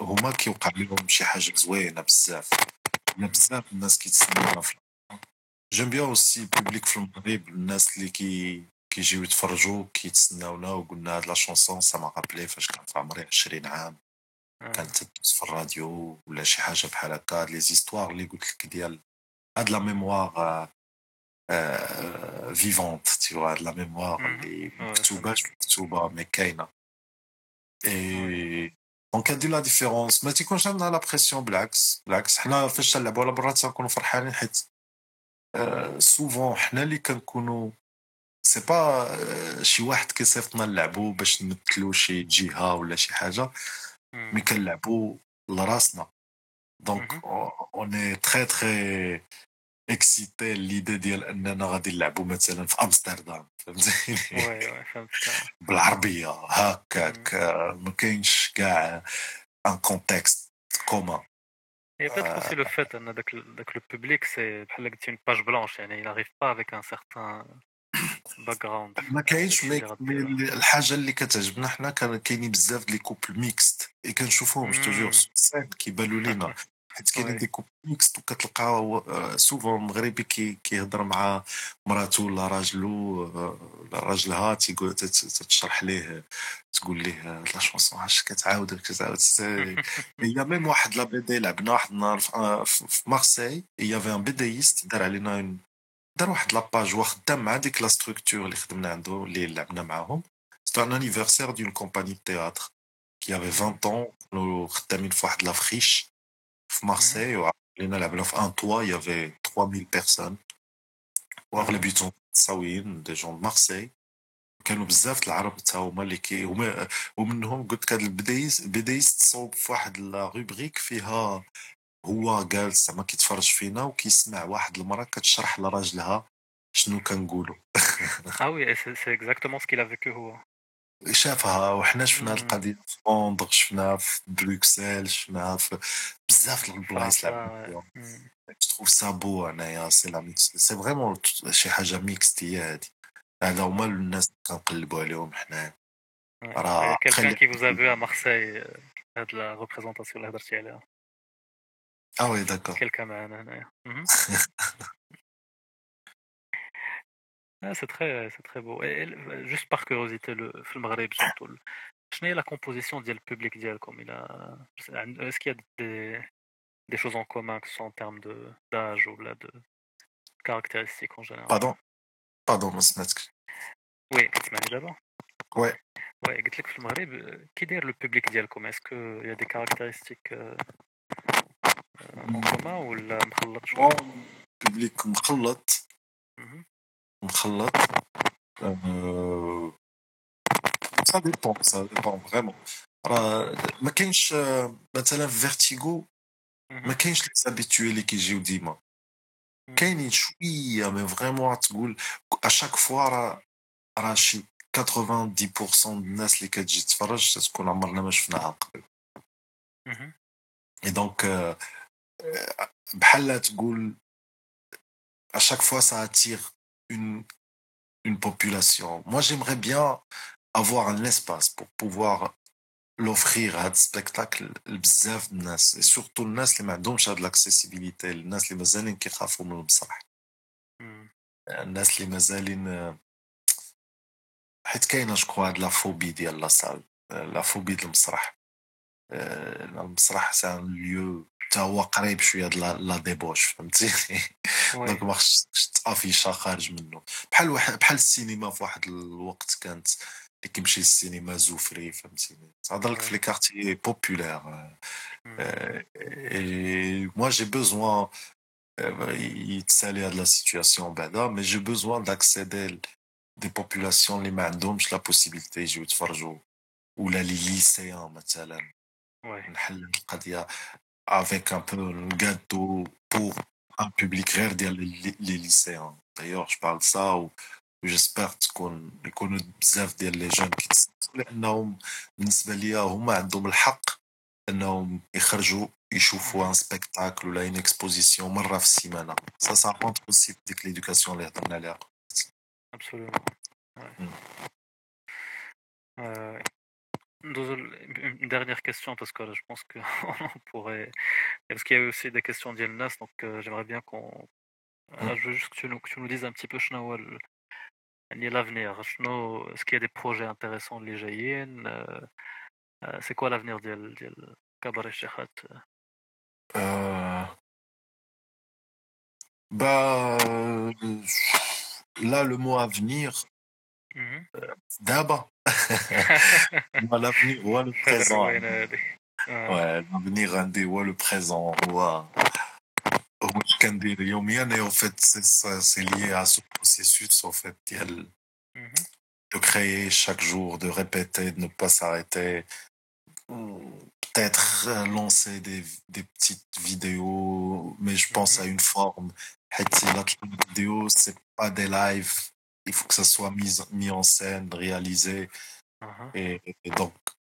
هما كيوقع لهم شي حاجة زوينه بزاف بزاف الناس كيتسناونا في جيم بيان اوسي البوبليك في المغرب الناس اللي كي كيجيو يتفرجوا كيتسناونا وقلنا هاد لا شونسون سا ما رابلي فاش كان في عمري 20 عام كانت تدوز في الراديو ولا شي حاجة بحال هكا. لي زيستوار اللي قلت لك ديال هاد لا ميموار فيفونت تي هاد لا ميموار اللي مكتوبة مكتوبة مي كاينة. اي دونك هادي لا ديفيرونس ما تيكونش عندنا لا بريسيون بالعكس. بالعكس حنا فاش تلعبوا على برا تنكونوا فرحانين حيت سوفون حنا اللي كنكونوا سي با شي واحد كيصيفطنا نلعبوا باش نمثلوا شي جهة ولا شي حاجة. مي كنلعبوا لراسنا دونك اوني تري تري اكسيتي ليدي ديال اننا غادي نلعبوا مثلا في امستردام فهمتيني وي وي فهمتك بالعربيه هكاك آه، ما كاينش كاع ان كونتكست كومان Et peut-être aussi le fait hein, que, que le public, c'est c'est une page blanche, يعني il n'arrive pas avec un certain [LAUGHS] ما كاينش الحاجة اللي كتعجبنا حنا كان كاينين بزاف لي كوبل ميكست اي كنشوفوهم جو توجور سين كيبانوا لينا. [LAUGHS] حيت كاينين دي كوب ميكست وكتلقى سوفون مغربي كي كيهضر مع مراتو ولا راجلو ولا راجلها تيقول تشرح ليه تقول ليه لا شونسون عاش كتعاود كتعاود. [LAUGHS] هي ميم واحد لا بي دي لعبنا واحد النهار في مارسي هي في ان بيديست دار علينا دار واحد لاباج هو خدام مع ديك لا ستركتور اللي خدمنا عنده اللي لعبنا معاهم. سيت ان انيفرسير دون كومباني دو تياتر كي افي 20 طون خدامين في واحد لافريش في مارسي وعلينا لعبنا في ان توا يافي 3000 بيرسون واغلبيتهم تساويين دي جون مارسي كانوا بزاف العرب تا هما اللي كي هما ومنهم قلت لك هاد البدايس بدايس تصوب في واحد لا روبريك فيها هو جالس زعما كيتفرج فينا وكيسمع واحد المراه كتشرح لراجلها شنو كنقولوا آه وي سي اكزاكتومون سكيل افيكو هو. شافها وحنا شفنا القضية في لندن شفناها في بروكسل شفناها في بزاف البلايص تخوف سا بو انايا سي لا ميكس سي فريمون شي حاجة ميكس هي هادي. هذا هما الناس كنقلبوا عليهم حنا راه كيلكان كي فوز ا مارسي هاد لا ريبريزونطاسيون اللي هضرتي عليها. اه وي داكور كيلكان معنا هنايا [LAUGHS] Ah, c'est très, c'est très beau. Et, et, juste par curiosité, le film Maghreb surtout, quelle est la composition du public comme il a Est-ce qu'il y a des, des choses en commun, que ce soit en termes de, d'âge ou là, de caractéristiques en général Pardon Pardon, monsieur Oui, tu d'abord Ouais. Ouais, قلت لك في المغرب كي داير لو بوبليك ديالكم اسكو يا دي كاركتيرستيك commun ولا مخلط شوية بوبليك مخلط. مخلط. سا ديبون سا ديبون فريمون راه ما كاينش مثلا في فيرتيغو ما كاينش لي زابيتوي اللي كيجيو ديما كاينين شوية مي فريمون تقول اشاك فوا راه راه شي 90% الناس اللي كتجي تتفرج تكون عمرنا ما شفناها قبل. اي دونك بحال تقول à chaque fois ça attire une une population. Moi, j'aimerais bien avoir un espace pour pouvoir l'offrir à ce spectacle بزاف الناس et surtout الناس اللي ما عندهمش هاد l'accessibilité الناس اللي مازالين كيخافوا من المسرح الناس اللي مازالين حيت كاينه جوكوا هاد لا فوبي ديال لا سال لا فوبي ديال المسرح المسرح سي ان ليو حتى هو قريب شوية لا ديبوش فهمتيني [LAUGHS] دونك ما خصكش تافيشا خارج منه. بحال بحال السينما في واحد الوقت كانت اللي كيمشي للسينما زوفري فهمتيني تهضر لك في لي كارتي بوبولير موا جي بوزوان يتسالي هاد لا سيتوياسيون بعدا مي جي بوزوان داكسيدي دي بوبولاسيون اللي ما عندهمش لا بوسيبيليتي يجيو يتفرجوا ولا لي ليسيان مثلا. نحل القضية. avec un peu un gâteau pour un public غير ديال les lycéens d'ailleurs je parle de ça و j'espère تكون يكونوا بزاف ديال لي جون كيتسناو لانهم بالنسبه ليا هما عندهم الحق انهم يخرجوا يشوفوا ان سبيكتاكل ولا ان اكسبوزيسيون مره في السيمانه سا سا رونتر اوسي في ديك ليدوكاسيون اللي هضرنا عليها Absolument. Euh, une dernière question, parce que je pense qu'on [LAUGHS] pourrait. Parce qu'il y a aussi des questions d'Yelnas, donc euh, j'aimerais bien qu'on. Euh, je veux juste que tu nous, que tu nous dises un petit peu l'avenir. Est-ce qu'il y a des projets intéressants de l'Éjaïen euh, C'est quoi l'avenir de Kabaré Shekhat Bah. Là, le mot avenir. D'abord. [LAUGHS] l'avenir هو le présent ouais l'avenir عندي هو le présent هو هو اش كندير يوميا et en fait c'est lié à ce processus en fait ديال de créer chaque jour de répéter de ne pas s'arrêter peut-être lancer des, des petites vidéos mais je pense à une forme حيت la vidéo c'est pas des lives il faut que ça soit mis, mis en scène, réalisé. Uh-huh. Et, donc,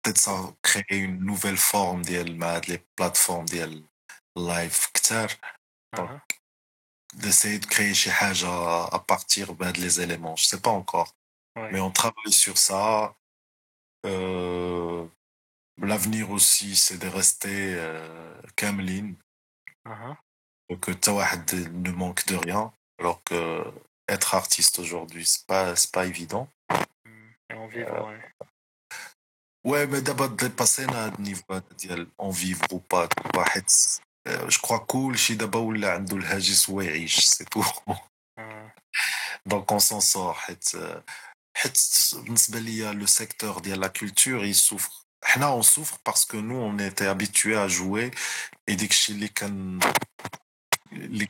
peut-être ça va créer une nouvelle forme d'IL, les plateformes d'IL live. Donc, uh-huh. d'essayer de créer chez Haj à, partir ben, des éléments. Je ne sais pas encore. Mais on travaille sur ça. Euh, l'avenir aussi, c'est de rester euh, Cameline. Uh. Que Tawahd ne manque de rien. Alors que être artiste aujourd'hui, c'est pas, pas évident. Et en vivre, ouais. Ouais, mais d'abord dépasser notre niveau en vivre ou pas. Je crois cool, شي دابا ولا عنده الهاجس هو يعيش سي تو دونك اون سون سور حيت حيت بالنسبه ليا لو سيكتور ديال لا كولتور يسوفر حنا اون سوفر باسكو نو اون ايتي habitué ا جوي اي داكشي اللي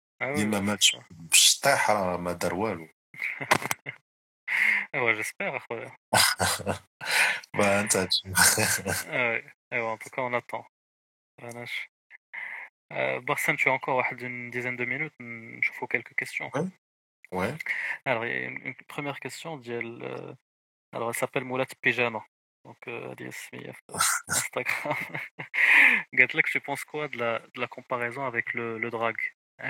ديما ماتش باش طايح راه ما دار والو ايوا جيسبيغ اخويا با انت ايوا ان توكا اون اتون معناش Barsem, tu as encore une dizaine de minutes. Je faut quelques questions. Ouais. ouais. Alors, il y a une, une première question. Elle, euh, alors, elle s'appelle Moulat Pyjama. Donc, euh, [LAUGHS] Instagram. Gatlek, [LAUGHS] tu penses quoi de la, de la comparaison avec le, le drag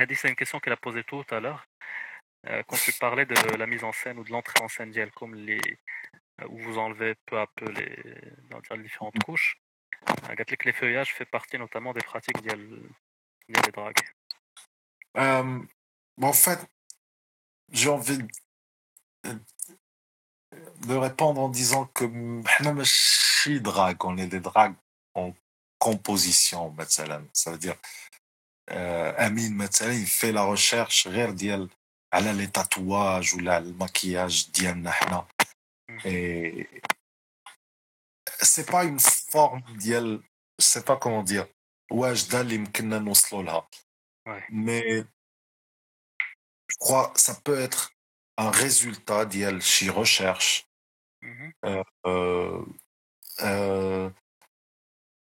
Dit c'est une question qu'elle a posée tout à l'heure. Euh, quand tu parlais de la mise en scène ou de l'entrée en scène comme les, où vous enlevez peu à peu les, les différentes couches, que les feuillages fait partie notamment des pratiques des dragues euh, En fait, j'ai envie de répondre en disant que [LAUGHS] drague, on est des dragues en composition, ça veut dire Amine مثلا il fait la recherche غير ديال على les tatouages ولا le maquillage ديالنا حنا et c'est pas une forme ديال je sais pas comment dire واجده اللي يمكننا نوصلوا لها mais je crois ça peut être un résultat ديال شي recherche euh, euh, euh,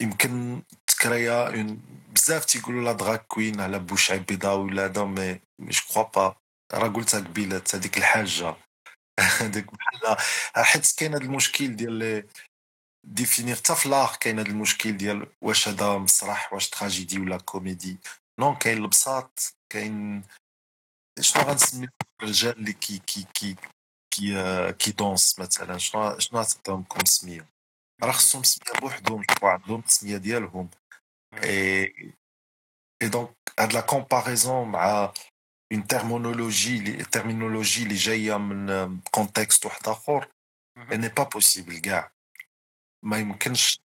يمكن اون بزاف تيقولوا لا دراك كوين على بوش بيضاء ولا هذا مي جو كخوا با راه قلتها قبيله هذيك الحاجة هذيك بحال حيت كاين هذا المشكل ديال ديفينير حتى في لاغ كاين هذا المشكل ديال واش هذا مسرح واش تراجيدي ولا كوميدي نون كاين البساط كاين شنو غنسمي الرجال اللي كي كي كي كي كي دونس مثلا شنو شنو غتعطيهم سميه راه خصهم سميه بوحدهم عندهم التسميه ديالهم اي اي دونك هاد لا كومباريزون مع اون تيرمونولوجي اللي تيرمينولوجي اللي جايه من كونتكست واحد اخر ني با بوسيبل كاع ما يمكنش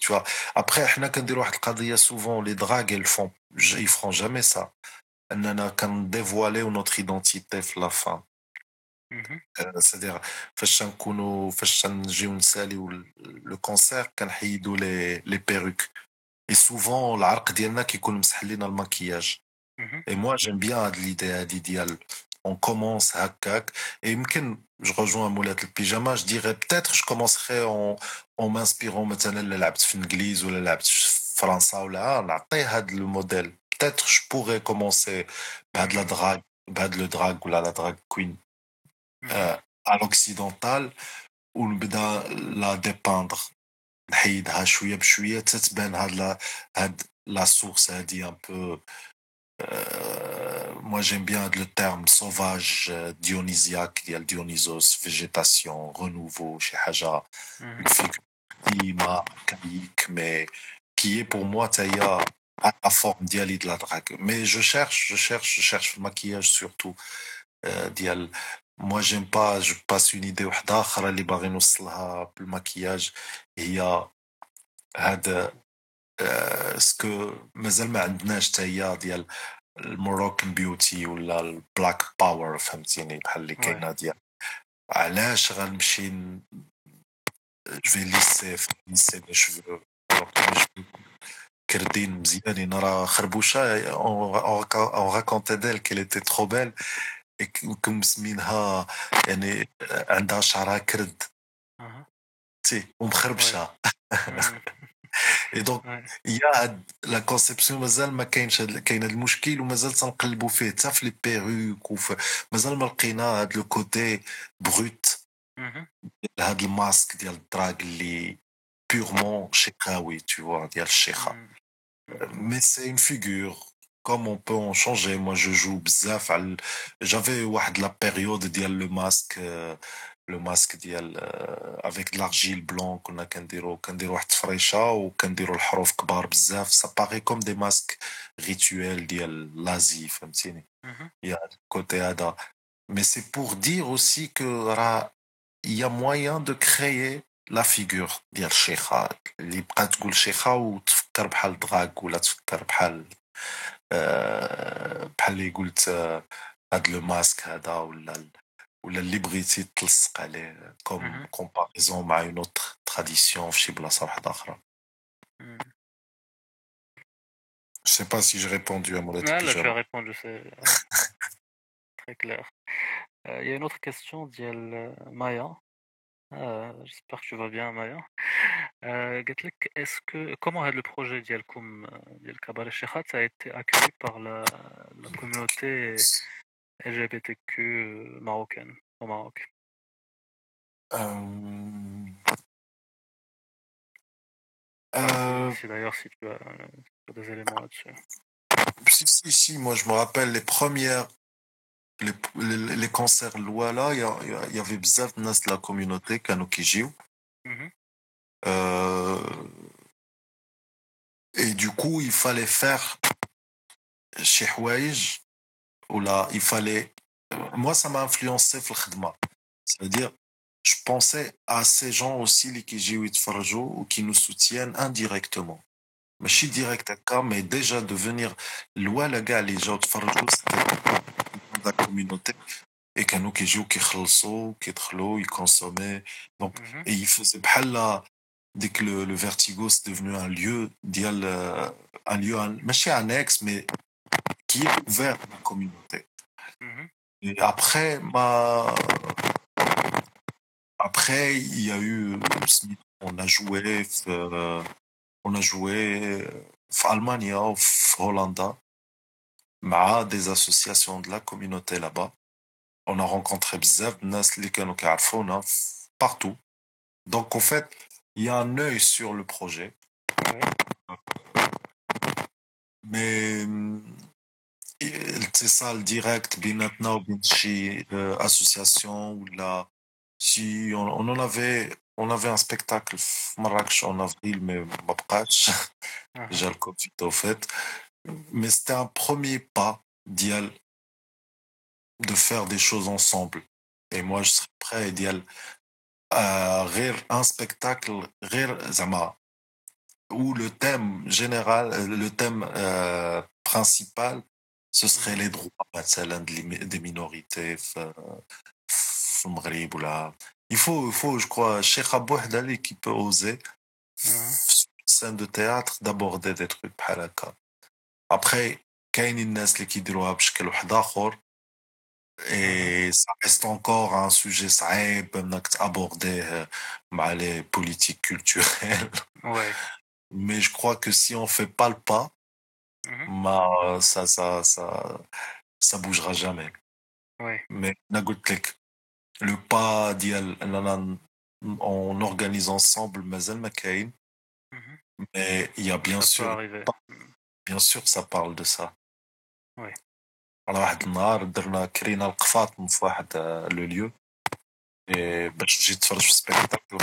tu vois après حنا كنديروا واحد القضيه سوفون لي دراغ ils font ils feront jamais ça اننا كنديفواليو نوتر ايدونتيتي في لا فان سادير فاش نكونوا فاش نجيو نساليو لو كونسير كنحيدوا لي لي بيروك اي سوفون العرق ديالنا كيكون مسح لينا الماكياج اي موا جيم بيان هاد ليدي هادي ديال on commence هكاك et يمكن je rejoins مولات البيجاما je dirais peut-être je commencerai en en m'inspirant مثلا لا لعبت في الانجليز ولا لعبت في فرنسا ولا نعطي هاد لو موديل peut-être je pourrais commencer بهاد لا دراغ بهاد لو دراغ ولا لا دراغ كوين à l'occidental ونبدا لا ديباندر نحيدها شويه بشويه تتبان هاد لا هاد لا سورس هادي ان بو moi j'aime bien le terme sauvage dionysiaque ديال Dionysos végétation renouveau شي حاجه climat archaïque mais qui est pour moi taïa à la forme ديالي de la drague mais je cherche je cherche je cherche le maquillage surtout ديال moi j'aime pas je passe une idée واحده اخرى اللي باغي نوصلها بالماكياج هي هذا سكو مازال ما عندناش حتى هي ديال الموروكان بيوتي ولا البلاك باور فهمتيني؟ بحال اللي كاينة ديال. علاش غنمشي جو في ليسي ليسي لي شفو كردين مزيانين. راه خربوشة اون راكونتي ديل كيل ايتي ترو بيل كم مسمينها يعني عندها شعرها كرد. تي ومخربشة. اي دونك يا لا كونسيبسيون مازال ما كاينش كاين هذا المشكل ومازال تنقلبوا فيه. حتى في لي بيروك مازال ما لقينا هذا لو كوتي بروت هذا الماسك ديال الدراغ اللي بيغمون شيخاوي tu vois ديال الشيخة. مي سي اون فيغور comme on peut en changer. Moi je joue بزاف على j'avais واحد لا بيريود ديال لو ماسك لو ماسك ديال افيك لارجيل بلون كنا كنديرو كنديرو واحد التفريشه وكنديرو الحروف كبار بزاف سا باغي كوم دي ماسك ريتويل ديال لازي فهمتيني يا كوتي هذا مي سي بور دير اوسي كو راه يا موان دو كريي لا فيغور ديال الشيخه اللي بقى تقول شيخه وتفكر بحال دراك ولا تفكر بحال بحال اللي قلت هاد لو ماسك هذا ولا ولا اللي بغيتي تلصق عليه كوم كومباريزون مع اون اوتر تراديسيون في شي بلاصه واحده اخرى Je sais pas si j'ai répondu à mon lettre. Ah, là, tu as répondu, c'est très clair. Il euh, y a une autre question d'Yel Maya. Euh, J'espère que tu vas bien, Maya. Euh, est-ce que comment le projet d'Yelkoum, Diel Kabbalah Shechat, a été accueilli par la, la communauté LGBTQ marocaine au Maroc euh... Euh... d'ailleurs si tu as, des éléments là-dessus. Si, si, si, moi je me rappelle les premières, les, les, les concerts loi là, il y, y, avait bzaf de la communauté Kanokijio. Mm -hmm. euh, et du coup, il fallait faire chez Houaïj là, il fallait. Moi, ça m'a influencé le C'est-à-dire, je pensais à ces gens aussi, les qui ou qui nous soutiennent indirectement. Mais je suis direct à mais déjà de venir loin, les gars, les gens de c'était la communauté. Et que nous qui jouent, qui chlso, qui ils consommaient. Donc, et ils faisaient là, dès que le, le vertigo c'est devenu un lieu, un lieu, un, annexe, mais dire vers la communauté. Mm-hmm. Et après, ma... après, il y a eu, on a joué, euh, on a joué en Allemagne, en Hollande, avec des associations de la communauté là-bas. On a rencontré bzaf de partout. Donc, en fait, il y a un œil sur le projet. Mais hum, الاتصال ديريكت بيناتنا وبين شي association ولا si on, on en avait on avait un spectacle في مراكش en avril mais ما بقاتش [LAUGHS] جا الكوفيد au fait mais c'était un premier pas ديال de faire des choses ensemble et moi je serais prêt ديال غير un spectacle غير زعما où le thème général le thème euh, principal ce serait les droits des minorités au Maghreb il faut il faut je crois Cheikh Abou Hadali qui peut oser scène de théâtre d'aborder des trucs بحال هكا après كاين الناس اللي كيديروها بشكل واحد اخر et ça reste encore un sujet صعيب انك تابورديه مع les politiques culturelles ouais. [LAUGHS] mais je crois que si on fait pas le pas ما ça, ça, ça, ça bougera jamais. Ouais. Mais le pas ديال اننا on organise ensemble مازال ما كاين mais il y a bien ça sûr bien sûr ça parle de ça ouais. على واحد النهار درنا كرينا القفاط في واحد لو ليو باش تجي تفرج في سبيكتاكل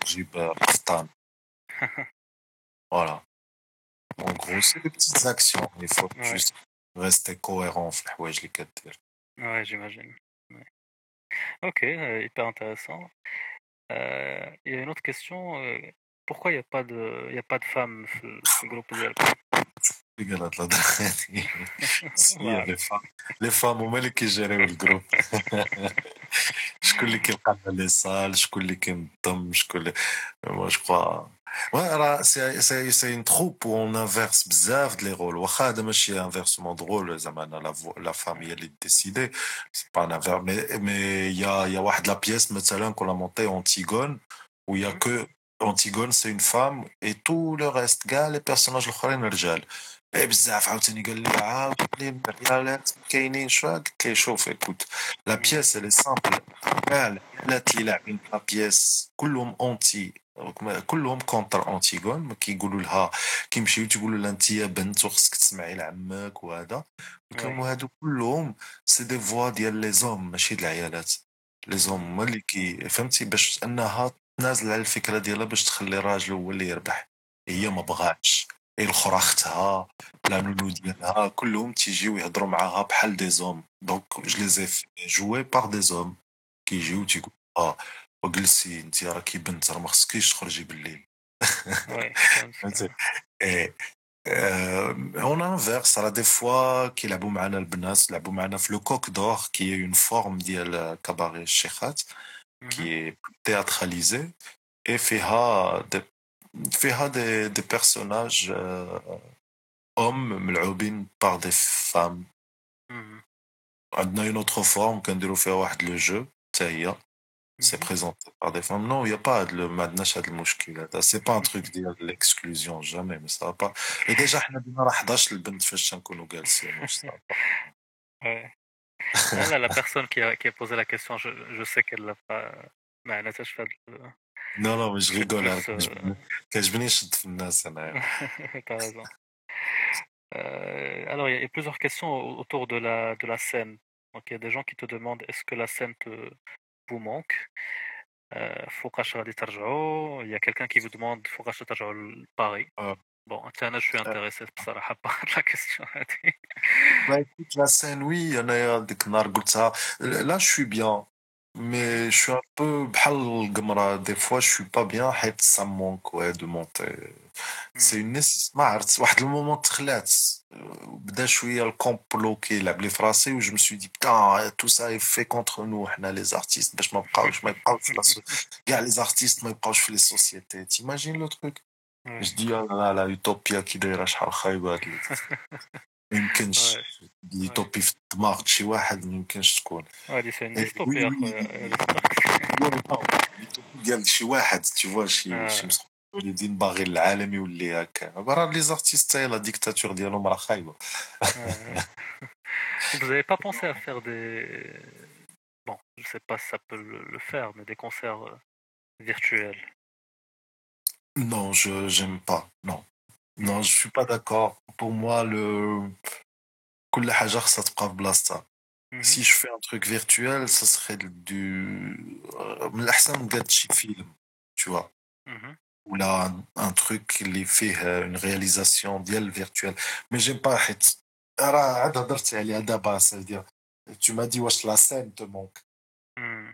تجيب قفطان فوالا En gros, c'est des petites actions. Il faut Ouais. juste rester cohérent في الحوايج اللي كدير. Ouais, j'imagine. Ouais. Ok, euh, hyper intéressant. Euh, Il y a une autre question. euh, pourquoi il n'y a pas de, il y a pas de femmes في في الجروب ديالكم [LAUGHS] [LAUGHS] les femmes les femmes هما اللي كيجيريو الجروب شكون اللي كيلقى لي سال شكون اللي كينظم شكون اللي moi je crois Ouais, راه سي سي سي اون تروب و اون انفيرس بزاف د لي رول واخا هذا ماشي انفيرسمون درول زعما انا لا لا فامي اللي ديسيدي سي با ان انفير مي مي يا يا واحد لا بيس مثلا كون لا مونتي اونتيغون و يا كو اونتيغون سي اون فام اي تو لو ريست كاع لي بيرسوناج الاخرين رجال اي بزاف عاوتاني قال لي عاود لي العيالات كاينين شويه قلت لي شوف ايكوت لا بياس اللي سامبل كاع العيالات اللي لاعبين لا بياس كلهم اونتي كلهم كونتر اونتيغون كيقولوا لها كيمشيو تيقولوا لها انت يا بنت وخصك تسمعي لعمك وهذا. لهم هادو كلهم سي دي فوا ديال لي زوم ماشي العيالات. لي زوم هما اللي كي فهمتي؟ باش أنها تنازل على الفكرة ديالها باش تخلي الراجل هو اللي يربح. هي ما بغاتش. الأخرى أختها لا نونو ديالها كلهم تيجيو يهضروا معاها بحال دي زوم. دونك جو لي زي جوي بار دي زوم كيجيو تيقول آه. وجلسي انت راكي بنت راه ما خصكيش تخرجي بالليل. [LAUGHS] فهمتي؟ اون انفيرس راه دي فوا كيلعبوا معنا البنات لعبوا معنا في لو كوك دور كي اون فورم ديال كباري الشيخات كي تhéâtralisé et فيها دي فيها دي دي بيرسوناج ام ملعوبين بار دي فام عندنا اون اوتر فورم كنديرو فيها واحد لو جو حتى هي. c'est mmh. présenté par des femmes. Non, il n'y a pas de madnash de mouchkil. C'est pas un truc dire l'exclusion, jamais, mais ça va pas. Et déjà, on a dit que nous [LAUGHS] la personne qui a, qui a posé la question, je, je sais qu'elle l'a pas. Mais elle a fait Non, non, mais je rigole. Hein, euh, je venais chez Tfnas, [LAUGHS] T'as raison. Euh, alors, il y, y a plusieurs questions autour de la, de la scène. Donc, il y a des gens qui te demandent est-ce que la scène te, vous manque. Euh, il y a quelqu'un qui vous demande Foukash Paris. Ah. Bon, Tiana, je suis euh. intéressé par [LAUGHS] la question. bah écoute, la Saint-Louis, euh, là je suis bien. Mais je suis un peu Des fois, je suis pas bien. Ça me manque ouais, de monter. Hmm. C'est une nécessité. Le moment de je suis le complot qui est les Français où je me suis dit putain, tout ça est fait contre nous, les artistes. Je me les artistes, je me les sociétés. T'imagines le truc? Hmm. Je dis, oh la utopia qui dérache, [LAUGHS] ما يمكنش ليتوبي في الدماغ شي واحد ما يمكنش تكون هادي سي ديستوبي قال شي واحد تي فوا شي شي وليدين باغي العالم يولي هكا راه لي زارتيست لا ديكتاتور ديالهم راه خايبه [LAUGHS] Vous n'avez pas pensé à faire des. Bon, je sais pas si ça peut le faire, mais des concerts virtuels Non, je j'aime pas. Non. non, je ne suis pas d'accord. Pour moi, le. ça te mhm. Si je fais un truc virtuel, ce serait du. Euh, film, tu vois. Mhm. Ou là, un truc qui fait euh, une réalisation d'elle virtuelle. Mais j'aime pas. Tu m'as dit, la scène te manque. Mhm.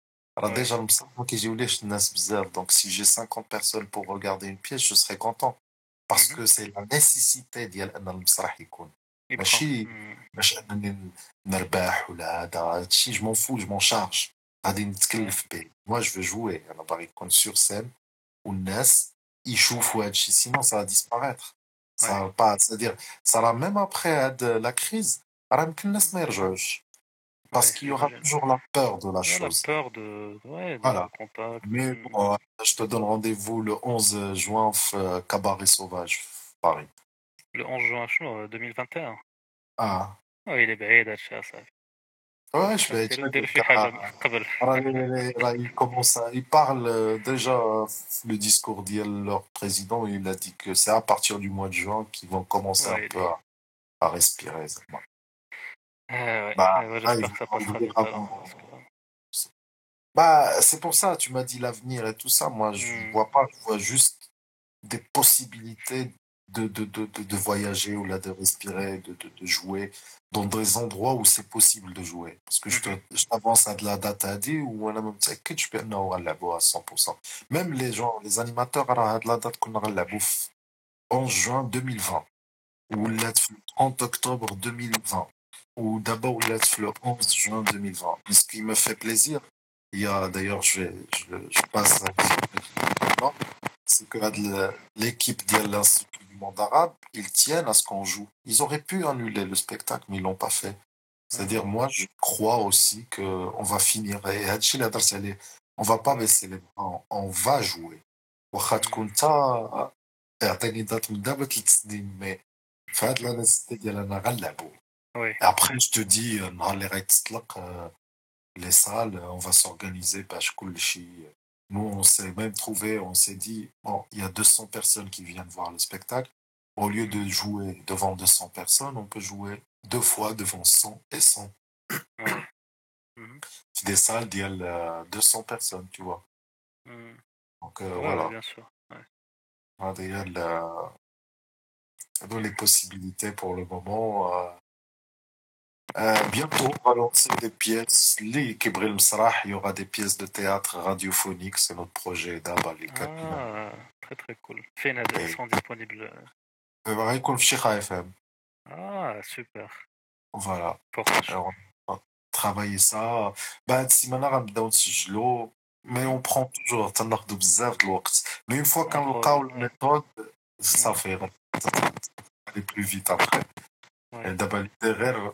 راه ديجا المسرح ما كيجيوليش الناس بزاف دونك سي جي 50 personnes pour regarder une pièce je serais content parce que c'est la nécessité ديال ان المسرح يكون ماشي باش انني نربح ولا هذا هادشي جو مون فو جو مون شارج غادي نتكلف به موا جو فو جوي انا باغي نكون سور سين والناس يشوفوا هادشي سينون سا ديسباريتر سا با سادير سا راه ميم ابخي هاد لا كريز راه يمكن الناس ما يرجعوش parce qu'il y aura toujours la peur de la chose. La peur de, ouais, de voilà. contact. Mais bon, je te donne rendez-vous le 11 juin au Cabaret Sauvage, Paris. Le 11 juin 2021 اه ويلي بعيد هادشي اصاحبي واش بعيد ندير شي حاجه قبل راه il commence à il parle déjà le discours ديال leur président il a dit que c'est à partir du mois de juin qu'ils vont commencer un peu à à respirer. Bah, ça Bah, c'est pour ça, tu m'as dit l'avenir et tout ça. Moi, je ne hmm. vois pas, je vois juste des possibilités de, de, de, de, voyager ou là de respirer, de, de, de jouer dans des endroits où c'est possible de jouer. Parce que je mhm. t'avance à de la date à dire ou on a même que tu peux à 100%. Même les gens, les animateurs, à de la date qu'on aura la bouffe en juin 2020 ou le 30 octobre 2020 ou d'abord le 11 juin 2020. ce qui me fait plaisir, il y a d'ailleurs, je, je, je passe c'est que l'équipe de l'Institut du monde arabe, ils tiennent à ce qu'on joue. Ils auraient pu annuler le spectacle, mais ils l'ont pas fait. C'est-à-dire, moi, je crois aussi qu'on va finir. Et on va pas baisser les bras, on va jouer. Après, je te dis, les salles, on va s'organiser, nous, on s'est même trouvé, on s'est dit, bon, il y a 200 personnes qui viennent voir le spectacle. Au lieu de jouer devant 200 personnes, on peut jouer deux fois devant 100 et 100. [COUGHS] Mhm. Des salles, il y a 200 personnes, tu vois. Mhm. Donc, euh, voilà. Bien sûr. Il y a les possibilités pour le moment. Euh, euh, euh, bientôt, on va lancer des pièces. Les Kibril Msrah, il y aura des pièces de théâtre radiophonique. C'est notre projet d'Abba, les ah, Très, très cool. Fena, elles sont disponibles. FM. Ah, super. Voilà. On va travailler ça. Ben, si maintenant, on va mais on prend toujours. Mais une fois qu'on a la méthode, ça fait, aller plus vite après. D'abord, derrière,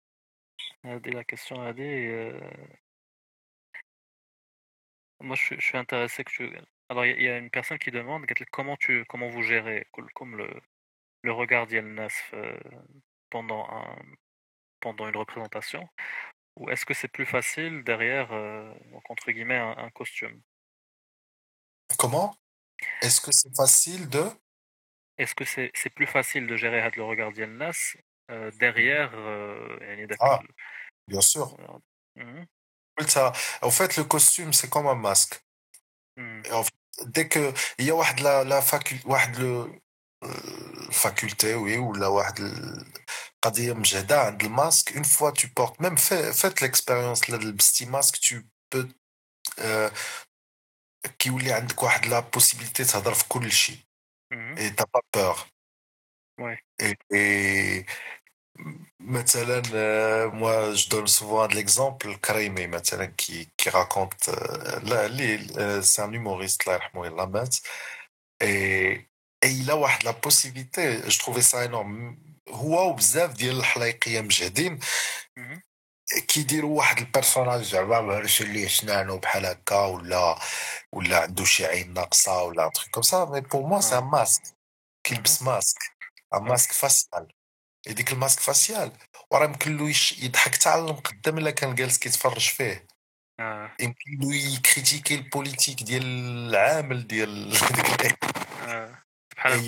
la question a dit. Moi, je, suis intéressé que tu. Alors, il y, a une personne qui demande comment tu comment vous gérez comme le le regard d'Yelnasf pendant un pendant une représentation ou est-ce que c'est plus facile derrière donc entre guillemets un, costume? Comment? Est-ce que c'est facile de? Est-ce que c'est c'est plus facile de gérer le regard d'Yelnas euh, derrière. Euh, ah, bien sûr. Mm ça, en fait, le costume, c'est comme un masque. Mm. Dès que il y a la, la faculté, le euh, faculté, oui, ou la hein, le masque, une fois tu portes, même fait, faites l'expérience, le petit masque, tu peux qui ou les a la possibilité de s'adresser à tout et t'as pas peur. Ouais. Et, Maintenant, euh, moi, je donne souvent l'exemple, Karimi, maintenant, qui, qui raconte, euh, euh, c'est un humoriste, là, et, et il a la possibilité, je trouvais ça énorme. هو وبزاف ديال الحلايقيه مجهدين كيديروا واحد البيرسوناج زعما مهرش اللي سنانو بحال هكا ولا ولا عنده شي عين ناقصه ولا تروك كوم سا مي بور موا سي ان ماسك كيلبس ماسك ان ماسك فاسيال هذيك الماسك فاسيال وراه يمكن له يضحك حتى على المقدم إلا كان جالس كيتفرج فيه آه. يمكن له يكريتيكي البوليتيك ديال العامل ديال [LAUGHS] ديك آه. بحال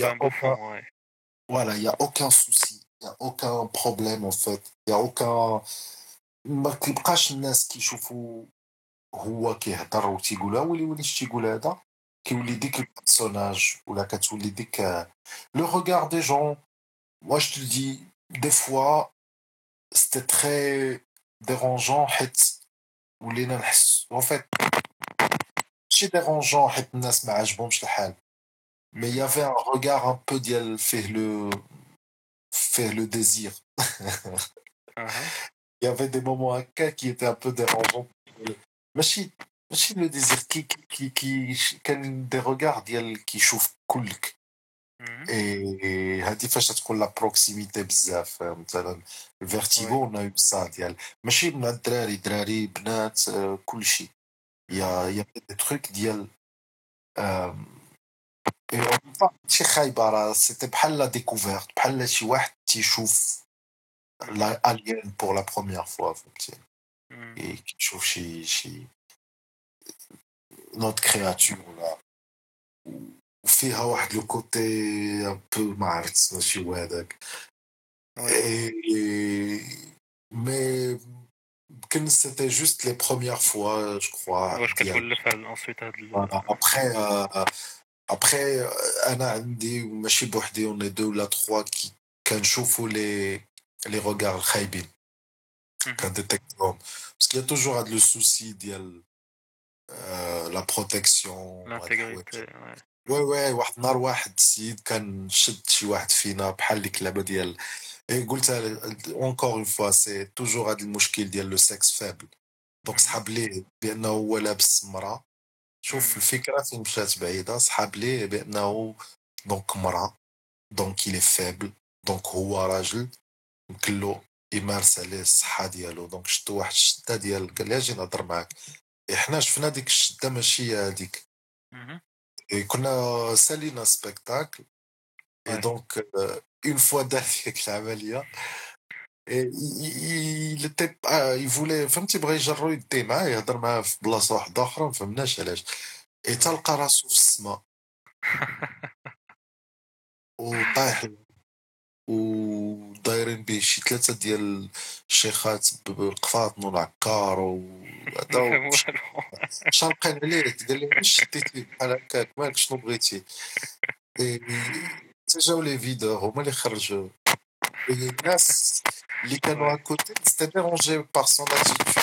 il n'y a aucun problème en fait. Il n'y a aucun. ما كيبقاش الناس كيشوفوا هو كيهضر وتيقولها ولي ولي اش تيقول هذا كيولي ديك البيرسوناج ولا كتولي ديك لو ريغار دي جون Moi, je te dis, des fois, c'était très dérangeant, ou les En fait, c'est dérangeant, bah, mais il y avait un regard un peu d'yel fait le, fait le désir. [LAUGHS] Uh-huh. Il y avait des moments à cas qui étaient un peu dérangeants. Mais si, le désir qui, qui, qui, qui, des regards d'yel qui chauffe coulk. اي هذه فاش تكون لا بروكسيميتي بزاف مثلا. الفيرتيغو اون سا ديال ماشي مع الدراري دراري بنات كل شيء. يا يا دي تروك ديال ماشي خايبه راه سيتي بحال لا ديكوفيرت بحال شي واحد تيشوف الين بور لا بروميير فوا فهمتي كيشوف شي شي نوت كرياتور ولا وفيها واحد لو كوتي ان بو ما عرفت ماشي هو هذاك مي يمكن سيتي جوست لي بروميير فوا جو كخوا واش كتولف انسويت هاد ابخي ابخي انا عندي ماشي بوحدي اوني دو ولا تخوا كي كنشوفوا لي لي روغار الخايبين كنديتيكتهم باسكو يا توجور هاد لو سوسي ديال لا بروتيكسيون لانتيغريتي وي وي واحد النهار واحد السيد كان شد شي واحد فينا بحال ديك اللعبة ديال اي قلتها اونكور اون فوا سي توجور هاد المشكل ديال لو سكس فابل دونك سحاب ليه بأنه هو لابس مرا شوف الفكرة فين مشات بعيدة. سحاب ليه بأنه دونك مرا دونك يلي فابل دونك هو راجل. يمكن له يمارس عليه الصحة ديالو. دونك شتو واحد الشدة ديال قال لي أجي نهضر معاك. حنا شفنا ديك الشدة ماشي هذيك Et qu'on a sali un spectacle. Et donc, euh, une fois d'avec l'Avalia, et il était il voulait فهمتي بغى يجرو يدي معاه يهضر معاه في بلاصه واحدة أخرى ما فهمناش علاش اي تلقى راسو في السماء وطايح ودايرين به شي ثلاثة ديال الشيخات بالقفاطن والعكار وهذا [LAUGHS] شارقين عليه. قال لي واش شديتي بحال هكاك؟ مالك شنو بغيتي. جاو لي فيدور هما اللي خرجوا. الناس اللي كانوا اكوتي سيتي ديرونجي بار سون اتيتود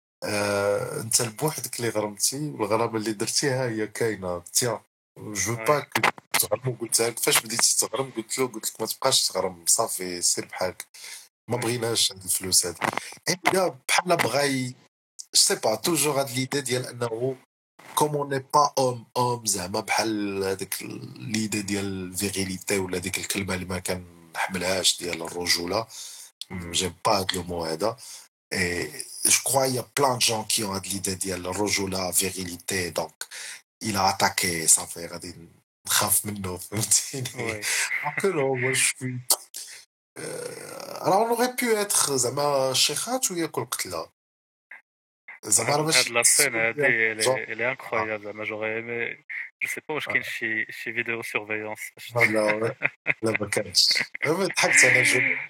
آه انت بوحدك اللي غرمتي والغرامة اللي درتيها هي كاينة. تيان جو با تغرم قلت لك فاش بديتي تغرم؟ قلت له قلت لك ما تبقاش تغرم صافي سير بحالك. ما بغيناش هاد الفلوس هادي بحال بغا سي با توجور هاد ليدي ديال انه كوم اون با اوم اوم زعما بحال هذيك ليدي ديال الفيغيليتي ولا ديك الكلمة اللي ما كنحملهاش ديال الرجولة. جيم با هاد لو مو هذا. je crois qu'il y a plein de gens qui ont l'idée de la rojula, virilité, donc il a attaqué, ça fait خاف منه فهمتيني non moi je suis alors on aurait pu être زعما شيخات وياكل قتله زعما راه هاد لا سين هادي اللي انكرويابل زعما جوغي ايمي جو سي با واش كاين شي شي فيديو سيرفيونس [LAUGHS] لا لا ما كانش ضحكت انا le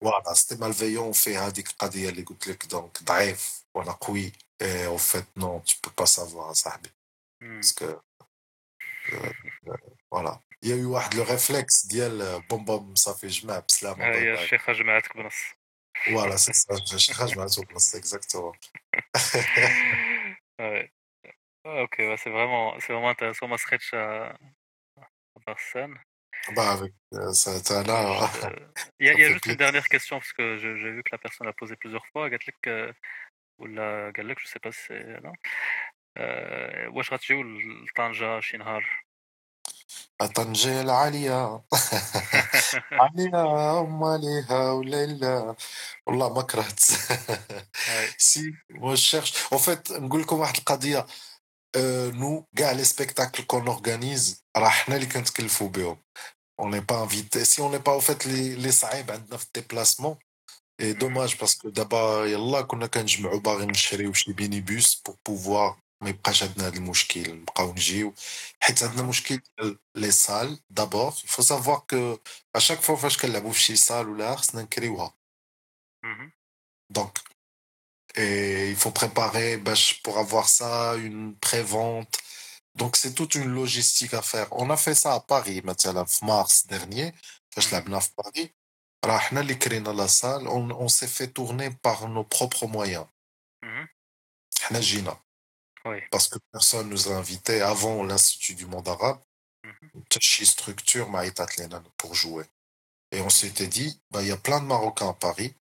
فوالا سيتي مالفيون في هذيك القضيه اللي قلت لك دونك ضعيف وانا قوي او فيت نو تو بو با سافوار صاحبي باسكو فوالا يا يو واحد لو ريفلكس ديال بوم بوم صافي جمع بسلامه هي الشيخه جمعتك بنص فوالا سي سا الشيخه جمعتك بنص اكزاكتومون اوكي سي فريمون سي فريمون انتريسون ما سخيتش Barsan. Bah, avec euh, ça, ça là. Euh, il y a, y a juste une dernière question, parce que j'ai vu que la personne l'a posé plusieurs fois. Gatlek, euh, ou la Galek, je sais pas si c'est. Non واش غتجيو لطنجة شي نهار طنجة العالية عليها وماليها وليلى والله ما كرهت سي مو شيرش اون فيت نقول لكم واحد القضية نو كاع لي سبيكتاكل كون اورغانيز راه حنا اللي كنتكلفوا بهم on n'est pas invité si on n'est pas au fait les, les صعيب عندنا في الديبلاسمون Et dommage parce que d'abord, يلا كنا كنجمعوا باغي نشريو شي بيني بوس pour pouvoir ما يبقاش عندنا هذا المشكل نبقاو نجيو حيت عندنا مشكل لي سال دابور il faut savoir que à chaque fois فاش كنلعبوا في شي سال ولا خصنا نكريوها donc et il faut préparer ben, pour avoir ça, une prévente. Donc c'est toute une logistique à faire. On a fait ça à Paris, maintenant, en mars dernier, je mhm. à Paris. On la salle, on, s'est fait tourner par nos propres moyens. Mhm. Parce que personne nous a invités avant l'Institut du monde arabe. Mhm. Structure, pour jouer. Et on s'était dit, ben, il y a plein de Marocains à Paris,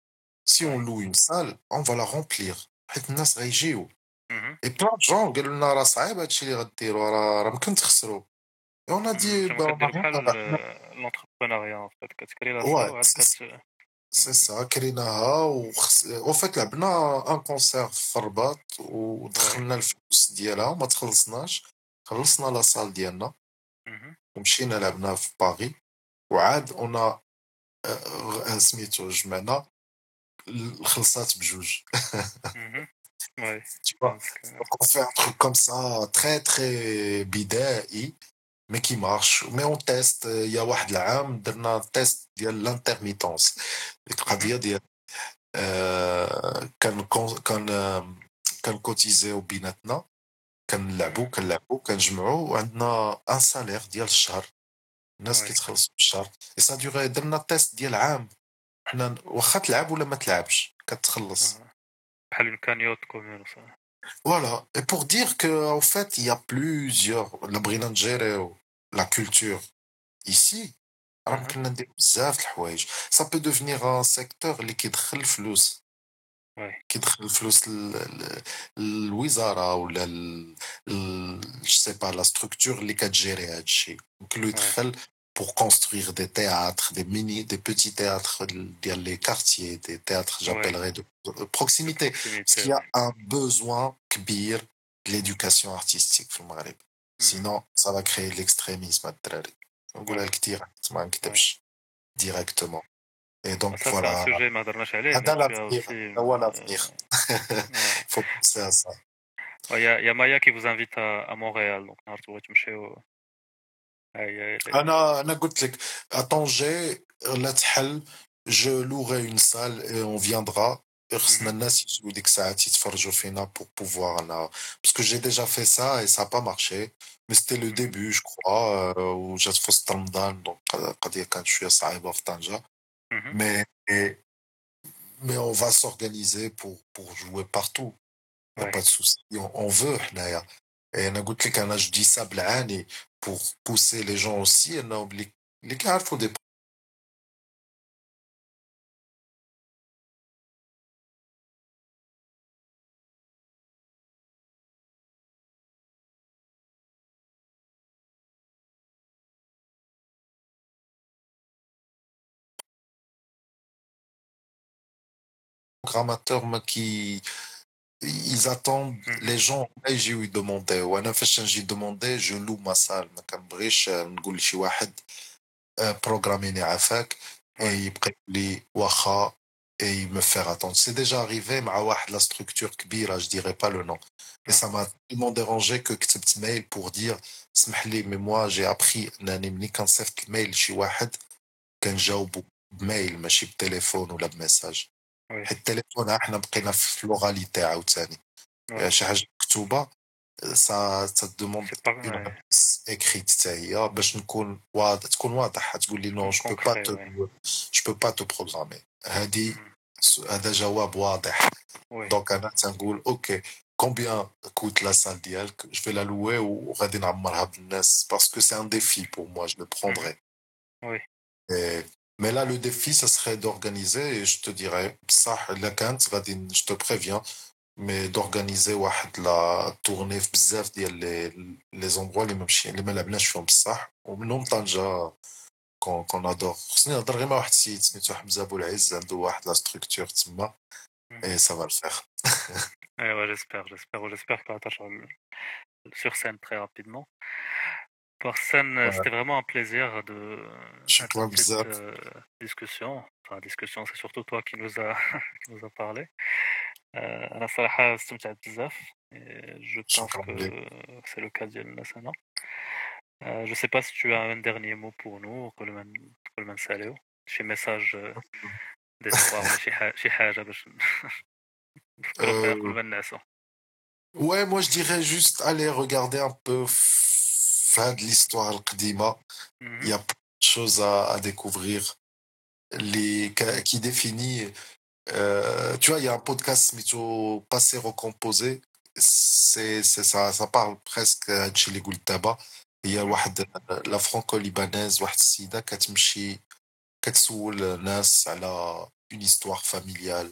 Si on loue une salle, on va la remplir. Et plein de gens, قالوا لنا راه صعيب هادشي اللي غديروا راه راه ممكن تخسروا. Et on a dit, bah, on va rien faire. l'entrepreneuriat en fait c'est سي سا كريناها وخس... وفات لعبنا ان كونسير في الرباط ودخلنا الفلوس ديالها وما تخلصناش خلصنا لا سال ديالنا ومشينا لعبنا في باغي وعاد أنا سميتو جمعنا الخلصات بجوج. Tu vois, donc on fait un truc comme ça, très très بدائي mais on teste. Il y a واحد العام درنا تيست ديال l'intermittence. القضية ديال كان كان كان كوتيزيو بيناتنا كنلعبوا كنلعبوا كنجمعوا وعندنا ان سالير ديال الشهر الناس كيتخلصوا في الشهر اي سا ديغي درنا تيست ديال عام حنا واخا تلعب ولا ما تلعبش؟ كتخلص. بحال إمكانيات كومون فوالا اي بور دير كو أو فات يا بلوزيور الا بغينا نجيريو لا كولتور ايسي راه ممكن ندير بزاف الحوايج. سا بو دوفنيغ ان سيكتور اللي كيدخل فلوس. وي. كيدخل الفلوس للوزاره ولا جو سي با لا ستركتور اللي كتجيري هادشي. يمكن له يدخل pour construire des théâtres, des mini, des petits théâtres dans les quartiers, des théâtres, j'appellerais, de proximité. proximité. Parce qu'il y a un besoin kbir de l'éducation artistique hmm. Sinon, ça va créer l'extrémisme. Directement. Et donc, ah, ça, voilà. C'est un sujet, Il euh, [LAUGHS] faut penser à ça. Il y, a Maya qui vous invite à, Montréal انا انا قلت لك à Tanger لا تحل je louerai une salle et on viendra خصنا الناس يجيو ديك الساعات يتفرجوا فينا pour pouvoir انا parce que j'ai déjà fait ça et ça a pas marché mais c'était le début je crois euh, وجات في وسط رمضان دونك القضيه كانت شويه صعيبه في طنجه Mhm. mais et- mais on va s'organiser pour pour jouer partout y a Ouais. pas de souci on, on veut حنايا Et on a goûté qu'un âge dit ça pour pousser les gens aussi. On a oublié les cartes pour des programmateurs qui ils attendent les gens يجيو يدوموندي وانا فاش نجي دوموندي جو لو ما سال ما كنبغيش نقول لشي واحد بروغراميني عافاك اي يبقى يقول لي واخا et me faire attendre. C'est déjà arrivé مع واحد la structure كبيرة, je dirais pas le nom. Et ça m'a tellement dérangé que كتبت mail pour dire اسمح لي mais moi j'ai appris انني ملي كنصيفط الميل لشي واحد كنجاوبو بميل ماشي بتليفون ولا بميساج. حتى التليفون إحنا بقينا في اللغة اللي تاعو ثاني يعني شي حاجة مكتوبة سا سا دوموند إكريت حتى هي باش نكون واضح تكون واضح. تقول لي نو جو با تو جو با تو بروغرامي هادي هذا جواب واضح. دونك أنا تنقول أوكي كومبيان كوت لا سال ديالك جو في لا لوي وغادي نعمرها بالناس؟ باسكو سي ان ديفي بور موا جو لو بروندري وي. mais là le défi ça serait d'organiser et je te dirais بصح الا كانت غادي je te préviens mais d'organiser واحد la tournée في بزاف ديال لي لي زوندروا اللي ما مشي اللي ما لعبناش فيهم بصح ومنهم طنجة كون كون ادور خصني نهضر غير مع واحد السيد سميتو حمزه ابو العز عنده واحد لا ستركتور تما اي سا فا الفيغ Ouais, ouais, j'espère, j'espère, j'espère que tu sur scène très rapidement. Voilà. Euh, c'était vraiment un plaisir de cette euh, discussion. Enfin, discussion, c'est surtout toi qui nous a, [LAUGHS] qui nous a parlé. Euh, je pense que c'est le cas Nassana. Euh, je ne sais pas si tu as un dernier mot pour nous, Colman Saléo. Chez message euh, des trois, chez Haja. [LAUGHS] Euh, ouais, moi je dirais juste aller regarder un peu fin de l'histoire al-Qadima. Mhm. Il y a plein de choses à, à découvrir les, qui définit. Euh, tu vois, il y a un podcast mytho passé recomposé. C'est, c'est ça, ça parle presque de Chili Tabac. Il y a واحد, la franco-libanaise, واحد السيدة كتمشي كتسول الناس على une histoire familiale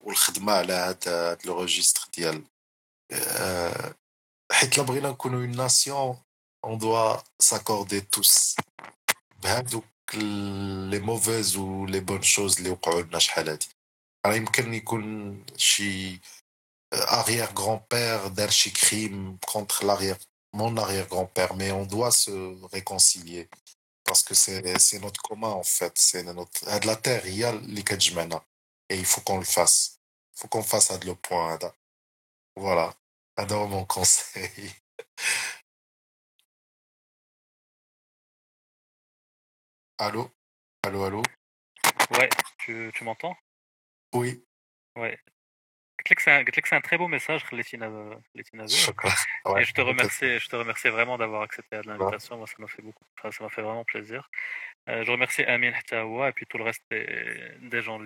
والخدمه على هذا لو ريجيستر ديال حيت لا بغينا نكونوا اون ناسيون اون دوا ساكوردي توس بهذوك لي موفيز و لي بون شوز اللي وقعوا لنا شحال هادي راه يمكن يكون شي arrière grand-père دار شي كريم contre l'arrière mon arrière grand-père mais on doit se réconcilier parce que c'est c'est notre commun en fait c'est notre هاد la terre هي اللي كتجمعنا et il faut qu'on le fasse. Il faut qu'on fasse à le point. Voilà. Adore mon conseil. [LAUGHS] allô? Allô, allô? Ouais, tu, tu m'entends? Oui. Ouais. C'est un, un très beau message, Létina Et je te remercie, je te remercie vraiment d'avoir accepté l'invitation. Moi, ça m'a fait beaucoup, ça m'a fait vraiment plaisir. Euh, je remercie Amin Htawa et puis tout le reste des, gens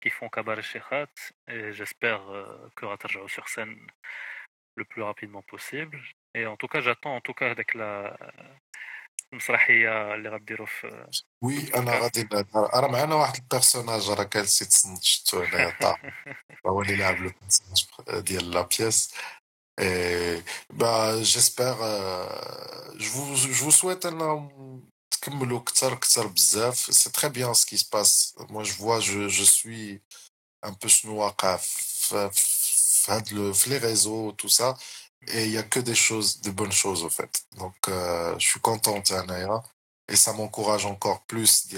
qui font Kabar Shekhat. Et j'espère euh, que Ratarjao sur scène le plus rapidement possible. Et en tout cas, j'attends en tout cas avec la المسرحيه اللي غديروا في وي انا غادي راه معنا واحد البيرسوناج راه كان سيت تصنت شفتو هنايا طا هو اللي لعب لو ديال لا بيس Et bah, j'espère, euh, je vous, je vous souhaite un, c'est très bien ce qui se passe. Moi, je vois, je, je suis un peu les réseaux, tout ça. Et il n'y a que des choses, des bonnes choses, au fait. Donc, euh, je suis content, et ça m'encourage encore plus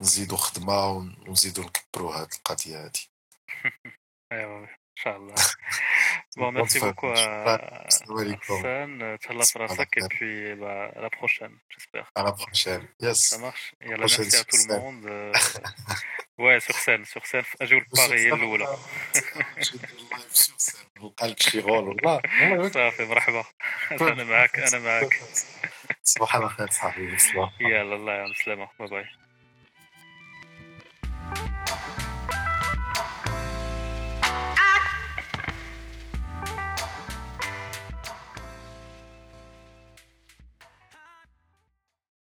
نزيدو خدمة ونزيدو نكبروا هاد القضية هادي. [LAUGHS] ايوا ان شاء [LAUGHS] الله. Bon, merci beaucoup à Hassan. Tchallah Frasak et puis bah, à la prochaine, j'espère. À la prochaine, yes. Ça marche. Et à la merci à tout le monde. [LAUGHS] Ouais, sur scène, sur scène. أجيو لباري [LAUGHS] هي الأولى. sur scène. وقالك شي غول والله. صافي مرحبا. أنا معاك أنا معاك. صباح الخير صاحبي. يلا الله يعاون السلامة. باي باي.